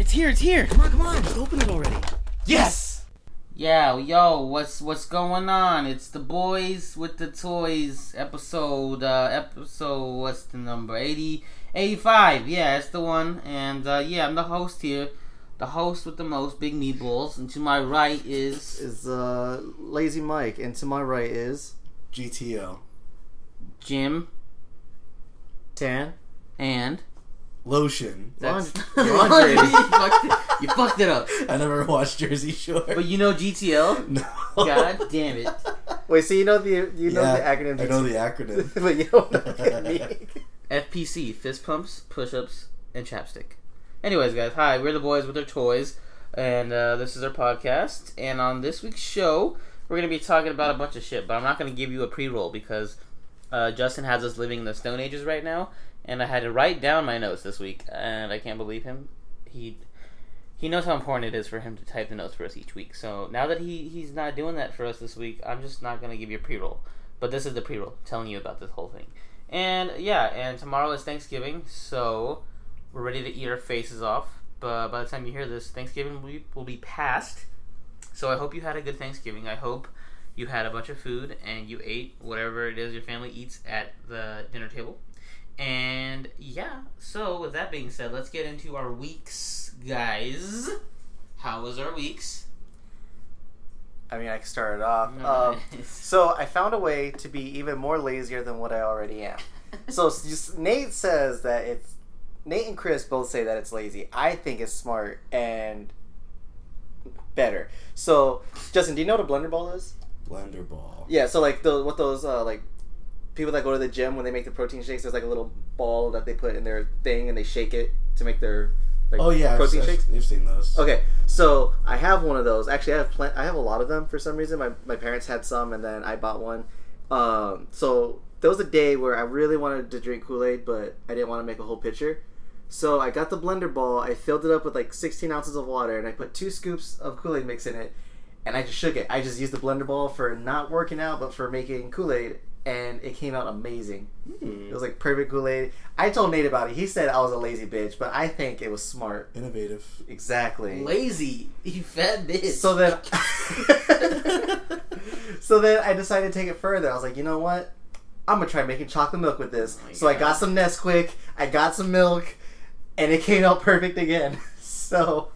It's here. It's here. Come on, come on, just open it already. Yes. Yeah, yo, what's what's going on? It's the boys with the toys episode. Uh, episode what's the number? 80, 85. Yeah, it's the one. And uh, yeah, I'm the host here. The host with the most big meatballs. And to my right is Is uh Lazy Mike, and to my right is GTO. Gym Tan. and Lotion. that's Laundry. you, fucked it, you fucked it up. I never watched Jersey Shore. But you know GTL. no. God damn it. Wait, so you know the you know Yeah, the acronym? I know the acronym. but you don't know the technique. FPC, fist pumps, push ups, and chapstick. Anyways, guys, hi, we're the boys with their toys, and uh, this is our podcast. And on this week's show, we're going to be talking about a bunch of shit, but I'm not going to give you a pre roll because uh, Justin has us living in the Stone Ages right now, and I had to write down my notes this week, and I can't believe him. He. He knows how important it is for him to type the notes for us each week. So now that he, he's not doing that for us this week, I'm just not to give you a pre roll. But this is the pre roll, telling you about this whole thing. And yeah, and tomorrow is Thanksgiving, so we're ready to eat our faces off. But by the time you hear this, Thanksgiving be, will be past. So I hope you had a good Thanksgiving. I hope you had a bunch of food and you ate whatever it is your family eats at the dinner table. And yeah, so with that being said, let's get into our weeks, guys. How was our weeks? I mean, I can start it off. Um, so I found a way to be even more lazier than what I already am. So just- Nate says that it's Nate and Chris both say that it's lazy. I think it's smart and better. So Justin, do you know what a blender ball is? Blender ball. Yeah. So like the what those uh, like people that go to the gym when they make the protein shakes, there's like a little ball that they put in their thing and they shake it to make their like Oh yeah, I've, protein I've, shakes. I've seen those. Okay, so I have one of those. Actually, I have plen- I have a lot of them for some reason. My my parents had some, and then I bought one. Um, so there was a day where I really wanted to drink Kool Aid, but I didn't want to make a whole pitcher. So I got the blender ball. I filled it up with like 16 ounces of water, and I put two scoops of Kool Aid mix in it, and I just shook it. I just used the blender ball for not working out, but for making Kool Aid, and it came out amazing. Hmm. It was like perfect Kool Aid. I told Nate about it. He said I was a lazy bitch, but I think it was smart. Innovative. Exactly. Lazy, you fed this. So then, so then I decided to take it further. I was like, you know what? I'm gonna try making chocolate milk with this. Oh my so I got some Nesquik, I got some milk, and it came out perfect again. So,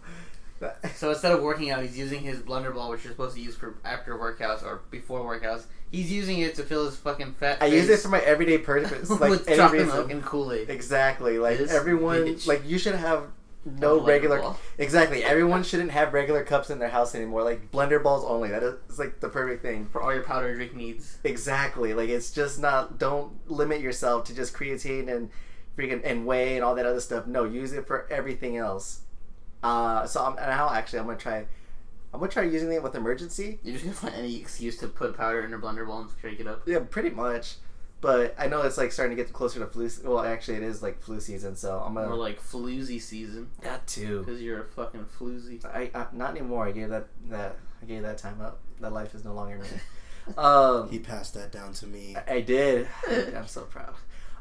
So instead of working out, he's using his blender ball, which you're supposed to use for after workouts or before workouts. He's using it to fill his fucking fat. I use it for my everyday purpose, like with any chocolate reason. milk and Kool Aid. Exactly. Like This everyone, bitch. like you should have no regular. ball. Exactly. Everyone shouldn't have regular cups in their house anymore. Like blender balls only. That is like the perfect thing. for all your powder drink needs. Exactly. Like it's just not. Don't limit yourself to just creatine and freaking and whey and all that other stuff. No, use it for everything else. Uh, so I'm, and now actually I'm gonna try. I'm gonna try using it with Emergen-C. You're just gonna find any excuse to put powder in your blender bowl and shake it up. Yeah, pretty much. But I know it's like starting to get closer to flu. se- Well, actually, it is like flu season, so I'm gonna. Or like floozy season, that too. because you're a fucking floozy. I, I not anymore. I gave that that I gave that time up. That life is no longer me. um, He passed that down to me. I did. I'm so proud.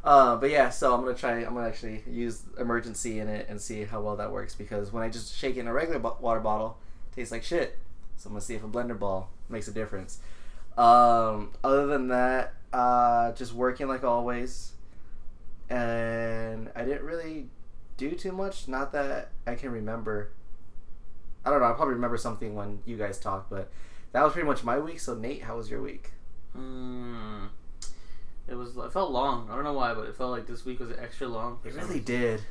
Uh, but yeah, so I'm gonna try. I'm gonna actually use Emergen-C in it and see how well that works because when I just shake it in a regular bo- water bottle, it tastes like shit. So I'm gonna see if a blender ball makes a difference. Um, other than that, uh, just working like always, and I didn't really do too much. Not that I can remember. I don't know. I'll probably remember something when you guys talk, but that was pretty much my week. So Nate, how was your week? Hmm. It was. It felt long. I don't know why, but it felt like this week was extra long. It really reason. did.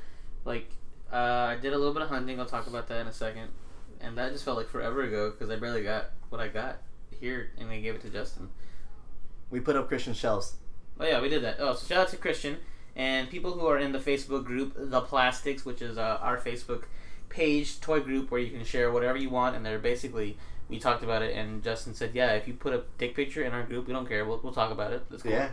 Like, uh, I did a little bit of hunting. I'll talk about that in a second. And that just felt like forever ago because I barely got what I got here, and I gave it to Justin. We put up Christian shelves. Oh yeah, we did that. Oh, so shout out to Christian and people who are in the Facebook group, The Plastics, which is uh, our Facebook page toy group where you can share whatever you want. And they're basically we talked about it, and Justin said, yeah, if you put a dick picture in our group, we don't care. We'll, we'll talk about it. That's cool. Yeah.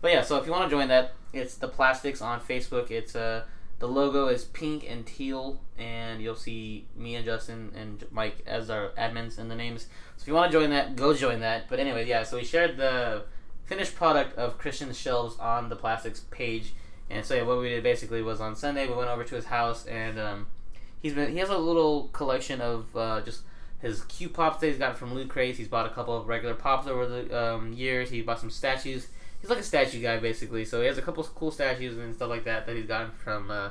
But yeah, so if you want to join that, it's The Plastics on Facebook. It's uh the logo is pink and teal, and you'll see me and Justin and Mike as our admins and the names. So if you want to join that, go join that. But anyway, yeah. So we shared the finished product of Christian's shelves on the plastics page, and so yeah, what we did basically was on Sunday we went over to his house and um, he's been he has a little collection of uh, just his cute pops that he's gotten from loot crates. He's bought a couple of regular pops over the um, years. He bought some statues. He's like a statue guy basically. So he has a couple cool statues and stuff like that that he's gotten from uh,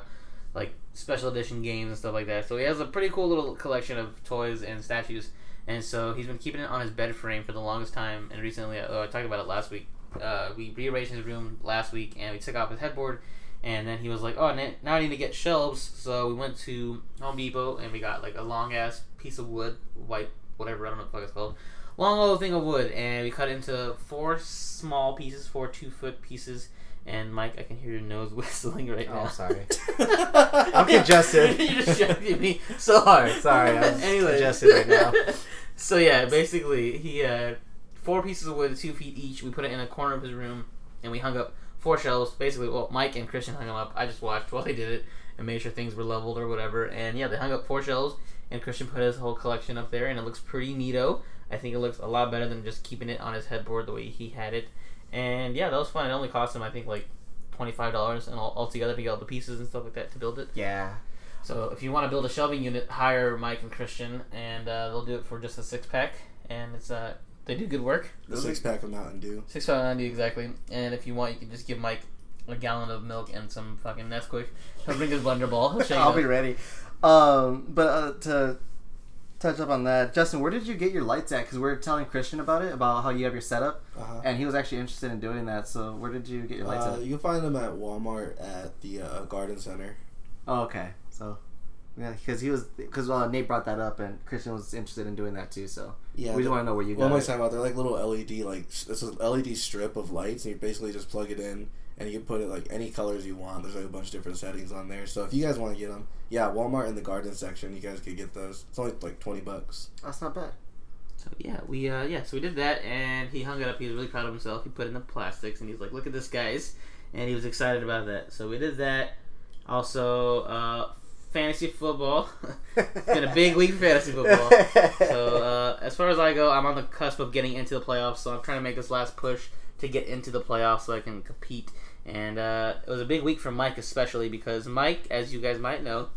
like special edition games and stuff like that. So he has a pretty cool little collection of toys and statues. And so he's been keeping it on his bed frame for the longest time. And recently, uh, I talked about it last week. Uh, we rearranged his room last week, and we took off his headboard. And then he was like, "Oh, now I need to get shelves." So we went to Home Depot, and we got like a long ass piece of wood, white, whatever I don't know what the fuck it's called, long little thing of wood, and we cut it into four small pieces, four two foot pieces. And Mike, I can hear your nose whistling right oh, now. Oh, sorry. I'm congested. You're distracting me so hard. Sorry, I'm Anyway. congested right now. so yeah, basically he had four pieces of wood, two feet each. We put it in a corner of his room, and we hung up four shelves. Basically, well, Mike and Christian hung them up. I just watched while they did it and made sure things were leveled or whatever. And yeah, they hung up four shelves, and Christian put his whole collection up there, and it looks pretty neato. I think it looks a lot better than just keeping it on his headboard the way he had it. And yeah, that was fun. It only cost him, I think, like twenty five dollars, and all altogether to get all the pieces and stuff like that to build it. Yeah. So if you want to build a shelving unit, hire Mike and Christian, and uh, they'll do it for just a six pack, and it's uh they do good work. The six pack of Mountain Dew. Six pack ninety exactly. And if you want, you can just give Mike a gallon of milk and some fucking Nesquik. He'll bring his blender ball. He'll show you. I'll be ready. Um, but uh, to touch up on that, Justin, where did you get your lights at? Because we are telling Christian about it, about how you have your setup, Uh-huh. and he was actually interested in doing that. So where did you get your lights Uh, at? you can find them at Walmart at the uh, Garden Center. Oh, okay. So. Yeah, because he was because uh, Nate brought that up and Christian was interested in doing that too. So Yeah, we just want to know where you What got am I it. talking about? They're like little LED, like it's an LED strip of lights, and you basically just plug it in, and you can put it like any colors you want. There's like a bunch of different settings on there. So if you guys want to get them, yeah, Walmart in the garden section, you guys could get those. It's only like twenty bucks. That's not bad. So yeah, we uh yeah, so we did that, and he hung it up. He was really proud of himself. He put it in the plastics, and he's like, "Look at this, guys," and he was excited about that. So we did that. Also, uh, fantasy football. it's been a big week for fantasy football. So uh, as far as I go, I'm on the cusp of getting into the playoffs. So I'm trying to make this last push to get into the playoffs so I can compete. And uh, it was a big week for Mike, especially because Mike, as you guys might know,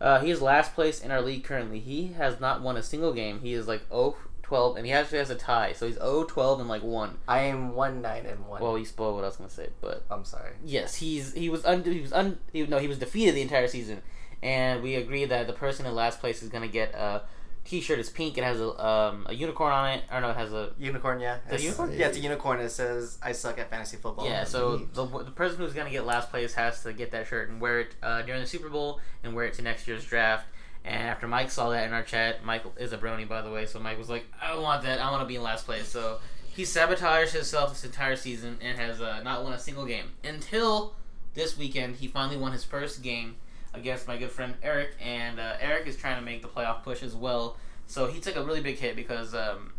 uh, he is last place in our league currently. He has not won a single game. He is like 0 12, and he actually has a tie. So he's 0 12 and like 1. I am one nine and one. Well, you spoiled what I was going to say, but I'm sorry. Yes, he's he was un, he was un, he, no he was defeated the entire season, and we agree that the person in last place is gonna get a T-shirt. is pink. It has a um, a unicorn on it. Or no, it has a Unicorn, yeah. The It's- unicorn? Yeah, it's a unicorn. It says, "I suck at fantasy football." yeah. So the the person who's gonna get last place has to get that shirt and wear it uh, during the Super Bowl and wear it to next year's draft. And after Mike saw that in our chat, Mike is a brony by the way. So Mike was like, I want that. I want to be in last place. So he sabotaged himself this entire season and has uh, not won a single game until this weekend. He finally won his first game against my good friend Eric, and uh, Eric is trying to make the playoff push as well. So he took a really big hit because, um,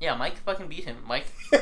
yeah, Mike fucking beat him. Mike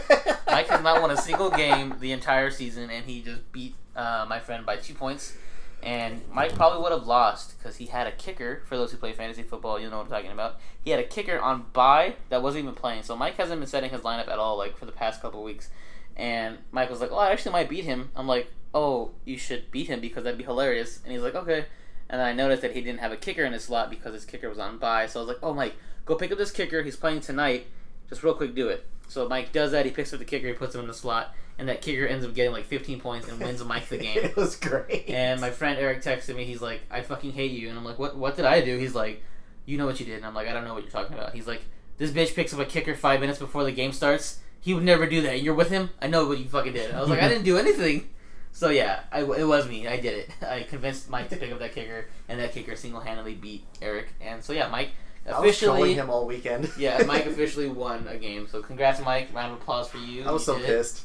Mike has not won a single game the entire season, and he just beat uh, my friend by two points. And Mike probably would have lost because he had a kicker. For those who play fantasy football, you know what I'm talking about. He had a kicker on bye that wasn't even playing. So Mike hasn't been setting his lineup at all, like for the past couple weeks. And Mike was like, "Oh, I actually might beat him." I'm like, "Oh, you should beat him because that'd be hilarious." And he's like, "Okay." And then I noticed that he didn't have a kicker in his slot because his kicker was on bye. So I was like, "Oh, Mike, go pick up this kicker. He's playing tonight. Just real quick, do it." So Mike does that. He picks up the kicker. He puts him in the slot, and that kicker ends up getting like 15 points and wins Mike the game. it was great. And my friend Eric texted me. He's like, "I fucking hate you." And I'm like, "What? What did I do?" He's like, "You know what you did." And I'm like, "I don't know what you're talking about." He's like, "This bitch picks up a kicker five minutes before the game starts. He would never do that. You're with him. I know what you fucking did." I was like, "I didn't do anything." So yeah, I, it was me. I did it. I convinced Mike to pick up that kicker, and that kicker single-handedly beat Eric. And so yeah, Mike I was trolling officially. him all weekend. Yeah, Mike officially won a game. So congrats, Mike. Round of applause for you. I was You so it. pissed.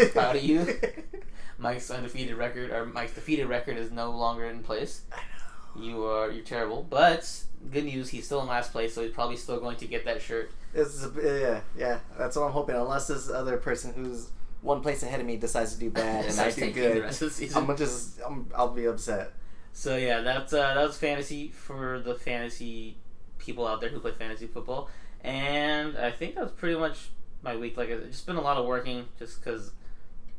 I'm proud of you. Mike's undefeated record, or Mike's defeated record, is no longer in place. I know. You are you're terrible, but good news, he's still in last place, so he's probably still going to get that shirt. It's yeah, yeah. That's what I'm hoping. Unless this other person who's one place ahead of me decides to do bad and I do good, rest of the season. I'm gonna just I'm, I'll be upset. So yeah, that's uh, that was fantasy for the fantasy people out there who play fantasy football, and I think that's pretty much my week. Like it's just been a lot of working, just because,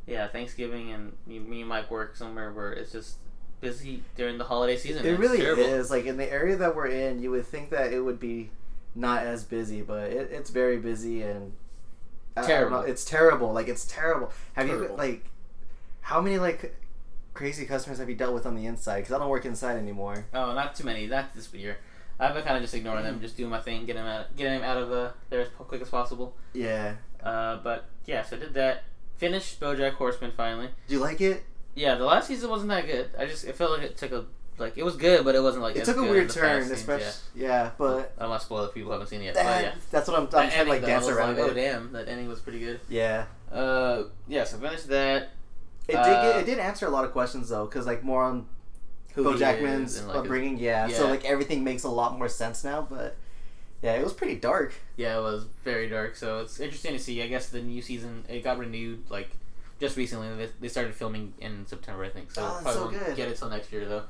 yeah, Thanksgiving and me, me and Mike work somewhere where it's just busy during the holiday season. It really terrible. is. Like in the area that we're in, you would think that it would be not as busy, but it, it's very busy and I- I don't Terrible. know, it's terrible. Like it's terrible. Have Terrible. you like how many like crazy customers have you dealt with on the inside? Because I don't work inside anymore. Oh, not too many. Not this year. I've been kind of just ignoring them, just doing my thing, getting them out, getting them out of uh, there as quick as possible. Yeah. Uh, but yeah, so I did that. Finished BoJack Horseman finally. Do you like it? Yeah, the last season wasn't that good. I just it felt like it took a like it was good, but it wasn't like It took a weird turn, especially. Yeah. but I don't want to spoil it if people haven't seen it yet. that, but yeah, that's what I'm, I'm That trying to like though, dance around like, oh damn, that ending was pretty good. Yeah. Uh, yeah, so finished that. It did. Uh, Get, it did answer a lot of questions though, because like more on Who is and, like, his- upbringing. Yeah. So like everything makes a lot more sense now. But yeah, it was pretty dark. Yeah, it was very dark. So it's interesting to see. I guess the new season it got renewed like just recently. They, they started filming in September, I think. So Oh, probably so won't good. get it till next year though.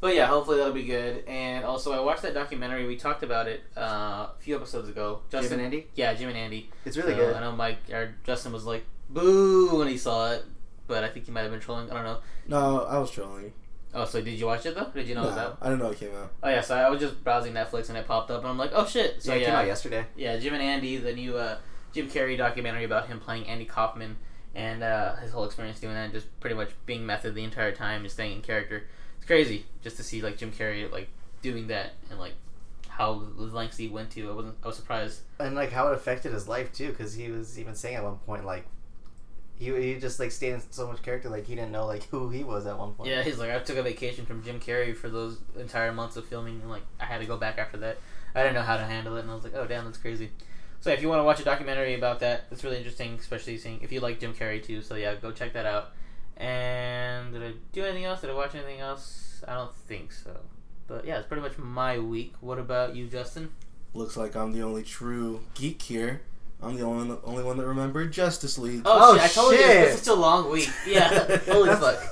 But yeah, hopefully that'll be good. And also, I watched that documentary. We talked about it uh, a few episodes ago. Jim Justin, and Andy. yeah, Jim and Andy. It's really So, good. I know Mike or Justin was like boo when he saw it, but I think he might have been trolling. I don't know. No, I was trolling. Oh, so did you watch it though? Did you know it was No, out? I don't know it came out. Oh yeah, so I was just browsing Netflix and it popped up, and I'm like, oh shit. So yeah, it yeah, came out yesterday. yeah, Jim and Andy, the new uh, Jim Carrey documentary about him playing Andy Kaufman and uh, his whole experience doing that, and just pretty much being method the entire time, just staying in character. Crazy just to see like Jim Carrey like doing that and like how the lengths he went to. I wasn't. I was surprised. and like how it affected his life too because he was even saying at one point like he, he just like stayed in so much character like he didn't know like who he was at one point Yeah, he's like, I took a vacation from Jim Carrey for those entire months of filming, and like I had to go back after that. I didn't know how to handle it, and I was like, oh damn, that's crazy. So if you want to watch a documentary about that, it's really interesting, especially seeing if you like Jim Carrey too. So yeah, go check that out. And did I do anything else? Did I watch anything else? I don't think so. But yeah, it's pretty much my week. What about you, Justin? Looks like I'm the only true geek here. I'm the only only one that remembered Justice League. Oh, Oh, shit! I oh, told you this is still a long week. Yeah, holy fuck.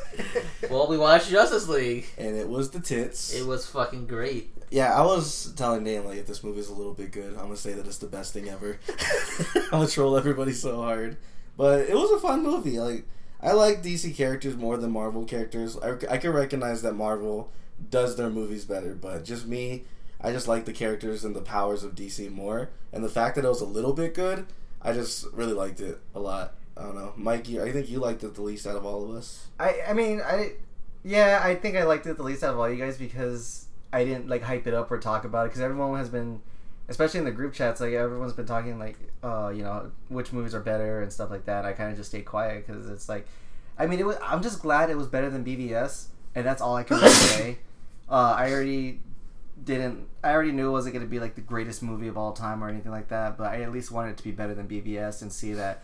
Well, we watched Justice League. And it was the tits. It was fucking great. Yeah, I was telling Dan like if this movie's a little bit good, I'm gonna say that it's the best thing ever. I'm gonna troll everybody so hard, but it was a fun movie. Like I like DC characters more than Marvel characters. I, I can recognize that Marvel does their movies better, but just me, I just like the characters and the powers of DC more. And the fact that it was a little bit good, I just really liked it a lot. I don't know, Mike. You, I think you liked it the least out of all of us. I I mean I yeah I think I liked it the least out of all you guys because I didn't like hype it up or talk about it because everyone has been especially in the group chats like everyone's been talking like uh you know which movies are better and stuff like that I kind of just stayed quiet because it's like I mean it was I'm just glad it was better than BVS and that's all I can really say uh, I already didn't I already knew it wasn't going to be like the greatest movie of all time or anything like that but I at least wanted it to be better than BVS and see that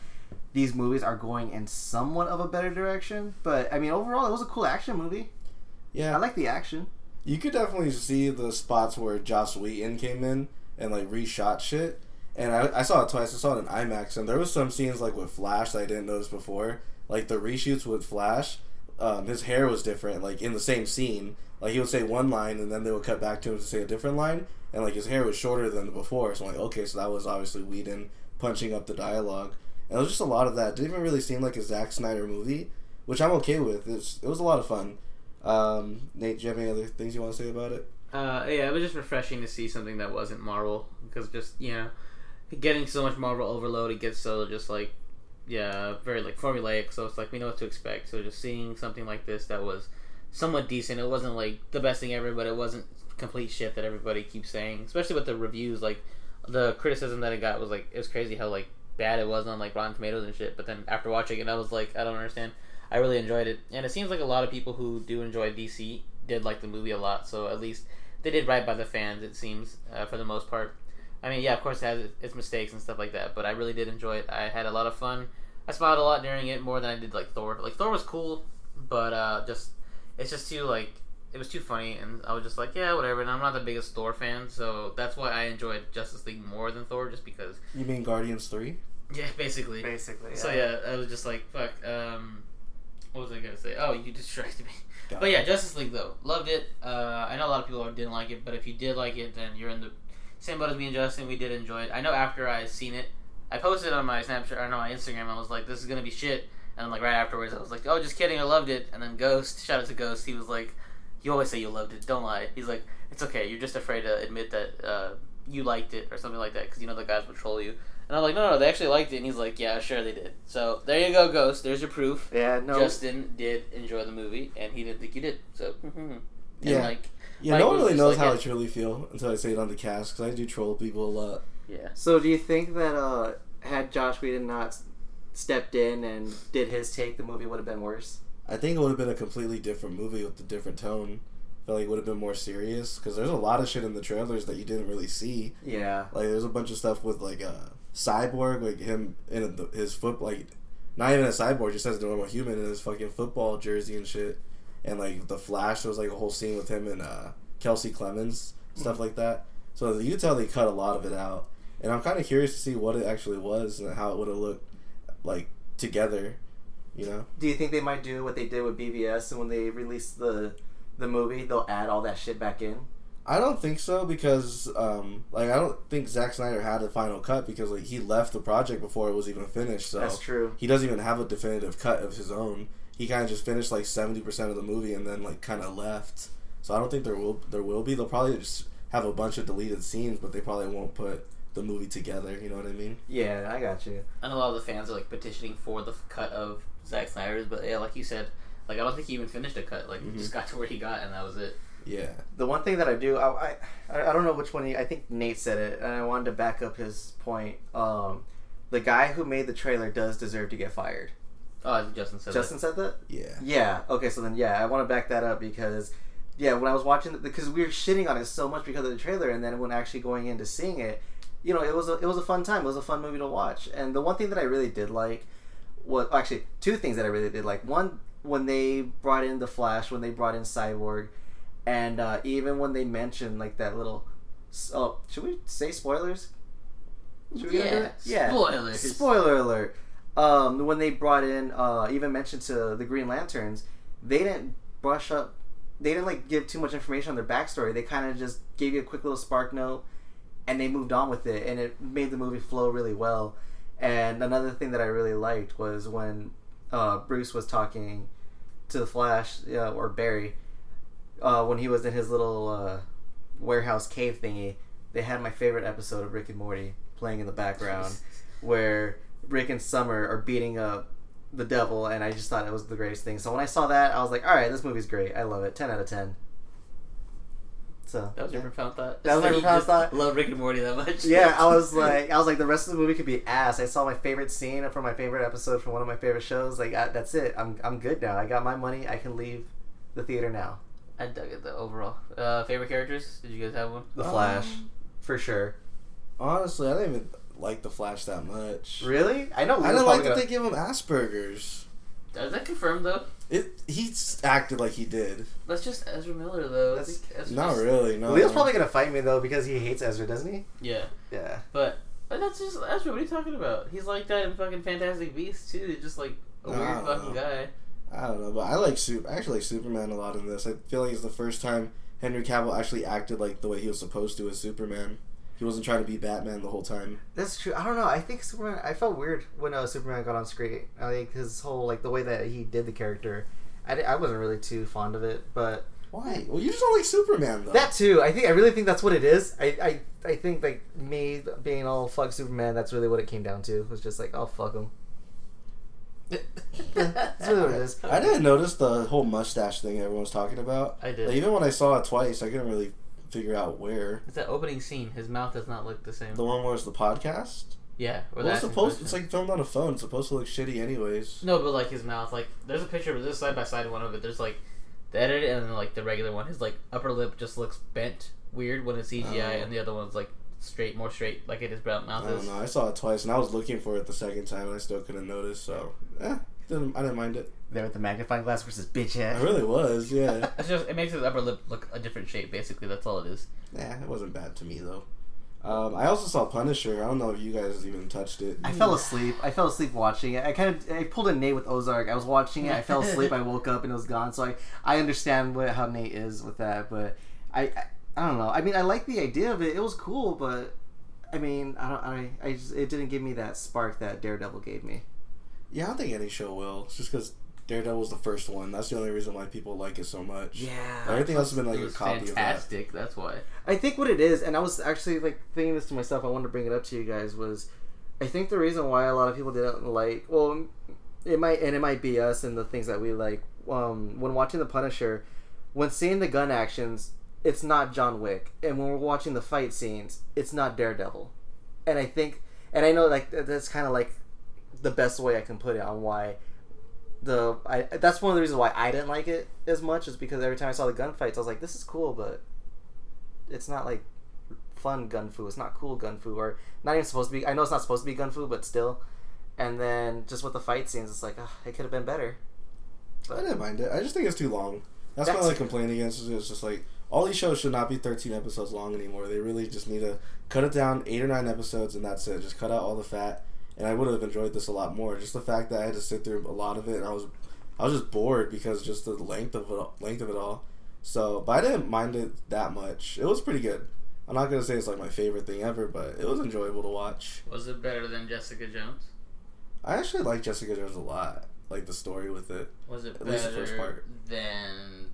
these movies are going in somewhat of a better direction. But I mean, overall, it was a cool action movie. Yeah, I like the action. You could definitely see the spots where Joss Whedon came in and like reshot shit. And I, I saw it twice. I saw it in IMAX, and there was some scenes like with Flash that I didn't notice before. Like the reshoots with Flash, um, his hair was different. Like in the same scene, like he would say one line, and then they would cut back to him to say a different line, and like his hair was shorter than before. So I'm like, okay, so that was obviously Whedon punching up the dialogue. And it was just a lot of that. It didn't even really seem like a Zack Snyder movie, which I'm okay with. It was a lot of fun. Um, Nate, do you have any other things you want to say about it? Uh, yeah, it was just refreshing to see something that wasn't Marvel because just you know, getting so much Marvel overload, it gets so just like yeah, very like formulaic. So it's like we know what to expect. So just seeing something like this that was somewhat decent. It wasn't like the best thing ever, but it wasn't complete shit that everybody keeps saying. Especially with the reviews, like the criticism that it got was like it was crazy how like bad it was on like Rotten Tomatoes and shit. But then after watching it, I was like, I don't understand. I really enjoyed it, and it seems like a lot of people who do enjoy DC did like the movie a lot. So at least they did right by the fans. It seems uh, for the most part. I mean, yeah, of course it has its mistakes and stuff like that, but I really did enjoy it. I had a lot of fun. I smiled a lot during it more than I did like Thor. Like Thor was cool, but uh, just it's just too like it was too funny, and I was just like, yeah, whatever. And I'm not the biggest Thor fan, so that's why I enjoyed Justice League more than Thor, just because. You mean Guardians 3? Yeah, basically. Basically. So yeah, I was just like, fuck. Um, what was I gonna say? Oh, you distracted me. Got But it. yeah, Justice League though, loved it. Uh, I know a lot of people didn't like it, but if you did like it, then you're in the same boat as me and Justin. We did enjoy it. I know after I seen it, I posted on my Snapchat or no, my Instagram. I was like, "This is gonna be shit," and then like right afterwards, I was like, "Oh, just kidding. I loved it." And then Ghost, shout out to Ghost. He was like, you always say you loved it. Don't lie. He's like, it's okay. You're just afraid to admit that uh, you liked it or something like that because you know the guys would troll you. And I'm like, no, no, they actually liked it. And he's like, yeah, sure they did. So there you go, Ghost. There's your proof. Yeah, no. Justin did enjoy the movie, and he didn't think you did. So, and Yeah. like, Yeah, Mike no one really knows like, how yeah. I truly feel until I say it on the cast because I do troll people a lot. yeah. So do you think that uh, had Joss Whedon not stepped in and did his take, the movie would have been worse? I think it would have been a completely different movie with a different tone. I feel like it would have been more serious because there's a lot of shit in the trailers that you didn't really see. Yeah. Like there's a bunch of stuff with like a cyborg, like him in a, his foot, like not even a cyborg, just as a normal human in his fucking football jersey and shit. And like the Flash, there was like a whole scene with him and uh, Kelsey Clemons, stuff like that. So you could tell they cut a lot of it out. And I'm kind of curious to see what it actually was and how it would have looked like together. You know? Do you think they might do what they did with BVS and when they release the the movie, they'll add all that shit back in? I don't think so because um, like I don't think Zack Snyder had a final cut because like he left the project before it was even finished. So That's true. he doesn't even have a definitive cut of his own. He kind of just finished like seventy percent of the movie and then like kind of left. So I don't think there will there will be. They'll probably just have a bunch of deleted scenes, but they probably won't put the movie together. You know what I mean? Yeah, I got you. And a lot of the fans are like petitioning for the cut of Zack Snyder's, but yeah, like you said, like I don't think he even finished a cut. Like Mhm. he just got to where he got, and that was it. Yeah. The one thing that I do, I, I, I don't know which one. He, I think Nate said it, and I wanted to back up his point. Um, the guy who made the trailer does deserve to get fired. Oh, I Justin said Justin said that. Yeah. Yeah. Okay. So then, yeah, I want to back that up because, yeah, when I was watching, because we were shitting on it so much because of the trailer, and then when actually going into seeing it, you know, it was a, it was a fun time. It was a fun movie to watch. And the one thing that I really did like was actually two things that I really did like. One, when they brought in the Flash, when they brought in Cyborg, and uh, even when they mentioned like that little. Oh, should we say spoilers? Should we Yeah. Yeah. Spoilers. Spoiler alert. Um, when they brought in, uh, even mentioned to the Green Lanterns, they didn't brush up. They didn't like give too much information on their backstory. They kind of just gave you a quick little spark note, and they moved on with it, and it made the movie flow really well. And another thing that I really liked was when uh, Bruce was talking to the Flash uh, or Barry uh, when he was in his little uh, warehouse cave thingy. They had my favorite episode of Rick and Morty playing in the background, where Rick and Summer are beating up the devil, and I just thought it was the greatest thing. So when I saw that, I was like, "All right, this movie's great. I love it. Ten out of 10. So That was your yeah. profound thought. That was my profound thought. Love Rick and Morty that much. yeah, I was like, I was like, the rest of the movie could be ass. I saw my favorite scene from my favorite episode from one of my favorite shows. Like, I, that's it. I'm, I'm good now. I got my money. I can leave the theater now. I dug it though. Overall, uh, favorite characters? Did you guys have one? The Flash, Um, for sure. Honestly, I didn't even like the Flash that much. Really? I know. I Leo's didn't like that gonna- they give him Asperger's. Is that confirmed though? It he acted like he did. That's just Ezra Miller though. I That's- think Ezra's Not just- really. No. Leo's probably gonna fight me though because he hates Ezra, doesn't he? Yeah, Yeah. but but that's just Ezra. What are you talking about? He's like that in fucking Fantastic Beasts too. Just like a No, weird fucking know. guy. I don't know, but I like Super. I actually like Superman a lot in this. I feel like it's the first time Henry Cavill actually acted like the way he was supposed to as Superman. He wasn't trying to be Batman the whole time. That's true. I don't know. I think Superman. I felt weird when uh, Superman got on screen. I like his whole like the way that he did the character. I, I wasn't really too fond of it, but Why? Well, you just don't like Superman though. that too. I think I really think that's what it is. I I, I think like me being all fuck Superman. That's really what it came down to. Was just like oh fuck him. That's really what it is. I didn't notice the whole mustache thing everyone was talking about. I did. Like, even when I saw it twice, I couldn't really figure out where. It's that opening scene. His mouth does not look the same. The one where it's the podcast. yeah, or Well, it's that supposed. It's impression. like filmed on a phone. It's supposed to look shitty, anyways. no, but like his mouth. Like there's a picture, of this side by side one of it. There's like the edited and then like the regular one. His like upper lip just looks bent, weird when it's CGI, Oh. and the other one's like straight, more straight, like it is his brown I don't know. I saw it twice, and I was looking for it the second time, and I still couldn't notice. So, eh, didn't I didn't mind it. There with the magnifying glass versus bitch I ass. really was, yeah. It's just it makes his upper lip look a different shape. Basically, that's all it is. Yeah, it wasn't bad to me though. Um, I also saw Punisher. I don't know if you guys even touched it. I fell asleep. I fell asleep watching it. I kind of I pulled a Nate with Ozark. I was watching it. I fell asleep. I woke up and it was gone. So I I understand what how Nate is with that, but I I, I don't know. I mean, I like the idea of it. It was cool, but I mean, I don't. I I just it didn't give me that spark that Daredevil gave me. Yeah, I don't think any show will. It's just because Daredevil Daredevil's the first one. That's the only reason why people like it so much. Yeah. Everything else has been like it a was copy fantastic. That's why. I think what it is, and I was actually like thinking this to myself. I wanted to bring it up to you guys. Was I think the reason why a lot of people didn't like, well, it might and it might be us and the things that we like. Um, when watching The Punisher, when seeing the gun actions, it's not John Wick, and when we're watching the fight scenes, it's not Daredevil. And I think, and I know like that's kind of like the best way I can put it on why the I that's one of the reasons why I didn't like it as much is because every time I saw the gunfights, I was like, this is cool, but it's not like fun gun fu. It's not cool gun fu, or not even supposed to be. I know it's not supposed to be gun fu, but still. And then just with the fight scenes, it's like ugh, it could have been better. I didn't mind it. I just think it's too long. That's, my That's- only complaint against it. It's just like all these shows should not be 13 episodes long anymore. They really just need to cut it down eight or nine episodes, and that's it. Just cut out all the fat. And I would have enjoyed this a lot more. Just the fact that I had to sit through a lot of it, and I was, I was just bored because just the length of it, length of it all. So, but I didn't mind it that much. It was pretty good. I'm not gonna say it's like my favorite thing ever, but it was enjoyable to watch. Was it better than Jessica Jones? I actually like Jessica Jones a lot. Like the story with it. Was it At least the first better part. than?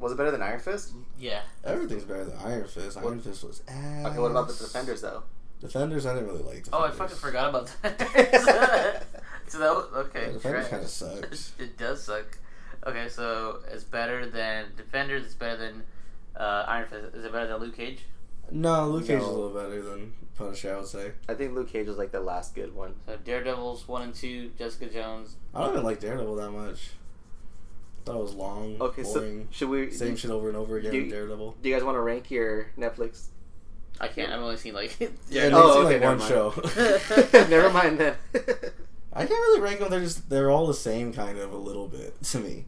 Was it better than Iron Fist? Yeah. Everything's better than Iron Fist. Iron Fist was ass. Okay, what about the Defenders though? Defenders, I didn't really like. Defenders. Oh, I fucking forgot about that. so that was, okay. Yeah, Defenders kinda sucks. it does suck. Okay, so it's better than Defenders. It's better than uh, Iron Fist. Is it better than Luke Cage? No, Luke Cage is a little better than Punisher. I would say. I think Luke Cage was like the last good one. So Daredevil's one and two. Jessica Jones. I don't even like Daredevil that much. Thought it was long, Okay, boring, so should we? same do, shit over and over again. you- Daredevil. do you guys want to rank your Netflix? I can't. I've only seen like. Yeah, I've Oh, seen okay, like never one mind. show. Never mind then. I can't really rank them. They're just they're all the same kind of a little bit to me.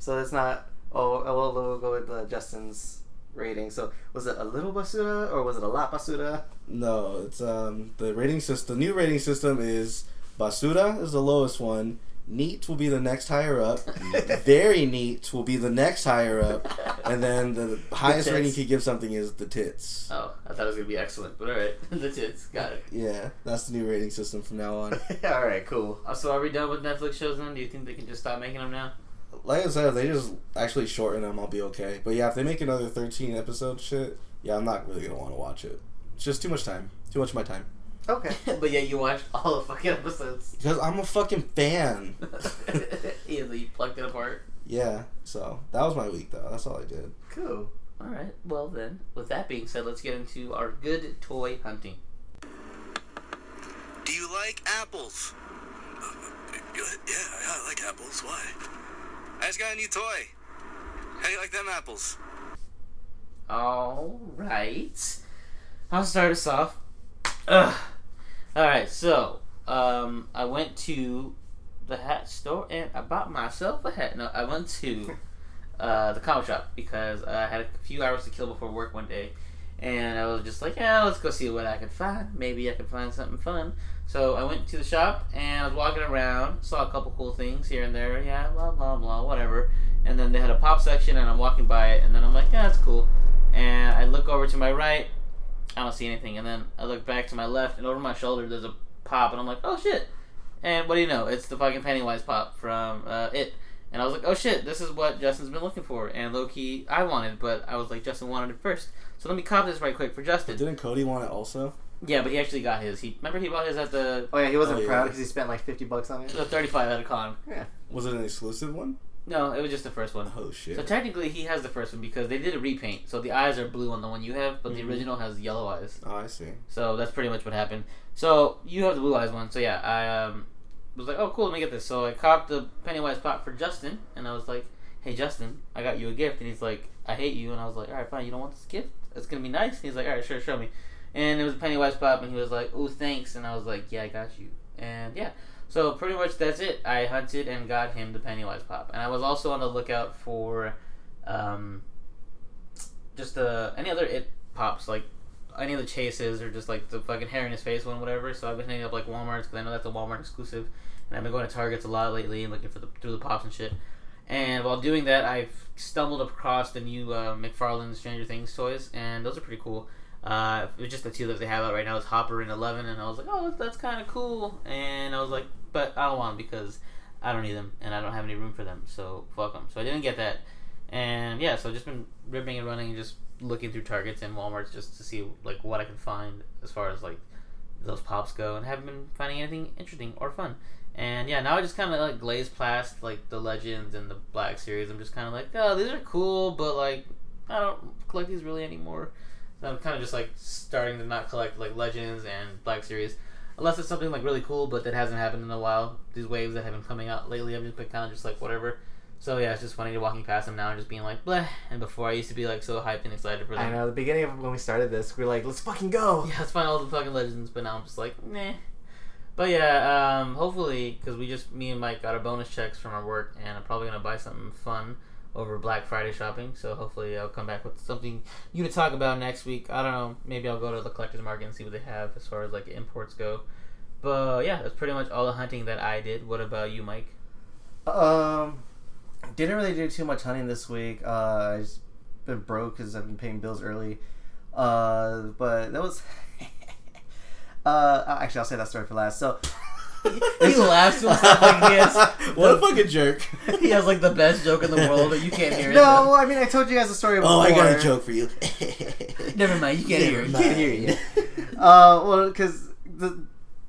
so it's not. Oh, well, we'll go with uh, Justin's rating. So was it a little basura or was it a lot basura? No, it's um the rating system. The new rating system is Basura is the lowest one. Neat will be the next higher up. Very neat will be the next higher up, and then the highest rating you could give something is the tits. Oh, I thought it was gonna be excellent, but all right, the tits got it. Yeah, that's the new rating system from now on. All right, cool. Uh, so are we done with Netflix shows then? Do you think they can just stop making them now? Like I said, if they just actually shorten them, I'll be okay. But yeah, if they make another thirteen episode shit, yeah, I'm not really gonna want to watch it. It's just too much time. Too much of my time. Okay. but yeah, you watched all the fucking episodes. Because I'm a fucking fan. yeah, you plucked it apart. Yeah. So that was my week though. That's all I did. Cool. All right. Well then, with that being said, let's get into our good toy hunting. Do you like apples? Uh, uh, yeah, yeah, I like apples. Why? I just got a new toy. How do you like them apples? All right. I'll start us off. Ugh. All right. So, um, I went to the hat store and I bought myself a hat. No, I went to uh, the comic shop because I had a few hours to kill before work one day, and I was just like, yeah, let's go see what I could find. Maybe I could find something fun. So I went to the shop and I was walking around, saw a couple cool things here and there. Yeah, blah blah blah, whatever. And then they had a pop section, and I'm walking by it, and then I'm like, yeah, that's cool. And I look over to my right, I don't see anything, and then I look back to my left, and over my shoulder there's a pop, and I'm like, oh shit. And what do you know? It's the fucking Pennywise pop from uh, it. And I was like, oh shit, this is what Justin's been looking for. And low key, I wanted, but I was like, Justin wanted it first. So let me cop this right quick for But Justin. didn't Cody want it also? Yeah, but he actually got his. He remember he bought his at the Oh yeah, he wasn't Oh, yeah. proud because he spent like fifty bucks on it. the 35 at a con. Yeah. Was it an exclusive one? No, it was just the first one. Oh shit. So technically, he has the first one because they did a repaint. So the eyes are blue on the one you have, but Mhm. the original has yellow eyes. oh, I see. So that's pretty much what happened. So you have the blue eyes one. So yeah, I um, was like, oh cool, let me get this. So I copped the Pennywise pop for Justin, and I was like, hey Justin, I got you a gift. And he's like, I hate you. And I was like, all right, fine. You don't want this gift? It's gonna be nice. And he's like, all right, sure, show me. And it was a Pennywise pop, and he was like, oh thanks. And I was like, yeah, I got you. And yeah. So pretty much that's it. I hunted and got him the Pennywise pop, and I was also on the lookout for, um, just uh, any other it pops like any of the chases or just like the fucking hair in his face one, whatever. So I've been hitting up like Walmart's because I know that's a Walmart exclusive, and I've been going to Targets a lot lately and looking for the through the pops and shit. And while doing that, I've stumbled across the new uh, McFarlane Stranger Things toys, and those are pretty cool. Uh, it was just the two that they have out right now is Hopper and Eleven, and I was like, oh, that's, that's kind of cool. And I was like, but I don't want them because I don't need them, and I don't have any room for them, so fuck them. So I didn't get that, and yeah, so I've just been ripping and running and just looking through Targets and WalMarts just to see like what I can find as far as like those pops go, and haven't been finding anything interesting or fun. And yeah, now I just kind of like glaze past like the Legends and the Black Series. I'm just kind of like, oh, these are cool, but like I don't collect these really anymore. So I'm kind of just like starting to not collect like Legends and Black Series, unless it's something like really cool, but that hasn't happened in a while. These waves that have been coming out lately, I've just been kind of just like whatever. So yeah, it's just funny to walking past them now and just being like, bleh. And before I used to be like so hyped and excited for them. I know. The beginning of when we started this, we are like, let's fucking go. Yeah, let's find all the fucking legends. But now I'm just like, nah. But yeah, um, hopefully, because we just me and Mike got our bonus checks from our work, and I'm probably gonna buy something fun over Black Friday shopping. So hopefully, I'll come back with something you to talk about next week. I don't know. Maybe I'll go to the collector's market and see what they have as far as like imports go. But yeah, that's pretty much all the hunting that I did. What about you, Mike? Um, didn't really do too much hunting this week. Uh, I've been broke because I've been paying bills early. Uh, but that was. uh, actually, I'll say that story for last. So. He laughs to himself like he has, what a fucking jerk. he has like the best joke in the world, but you can't hear it. No, I mean I told you guys the story. Before. Oh, I got a joke for you. Never mind, you can't hear it. You can't hear it. mind. Uh, well, because the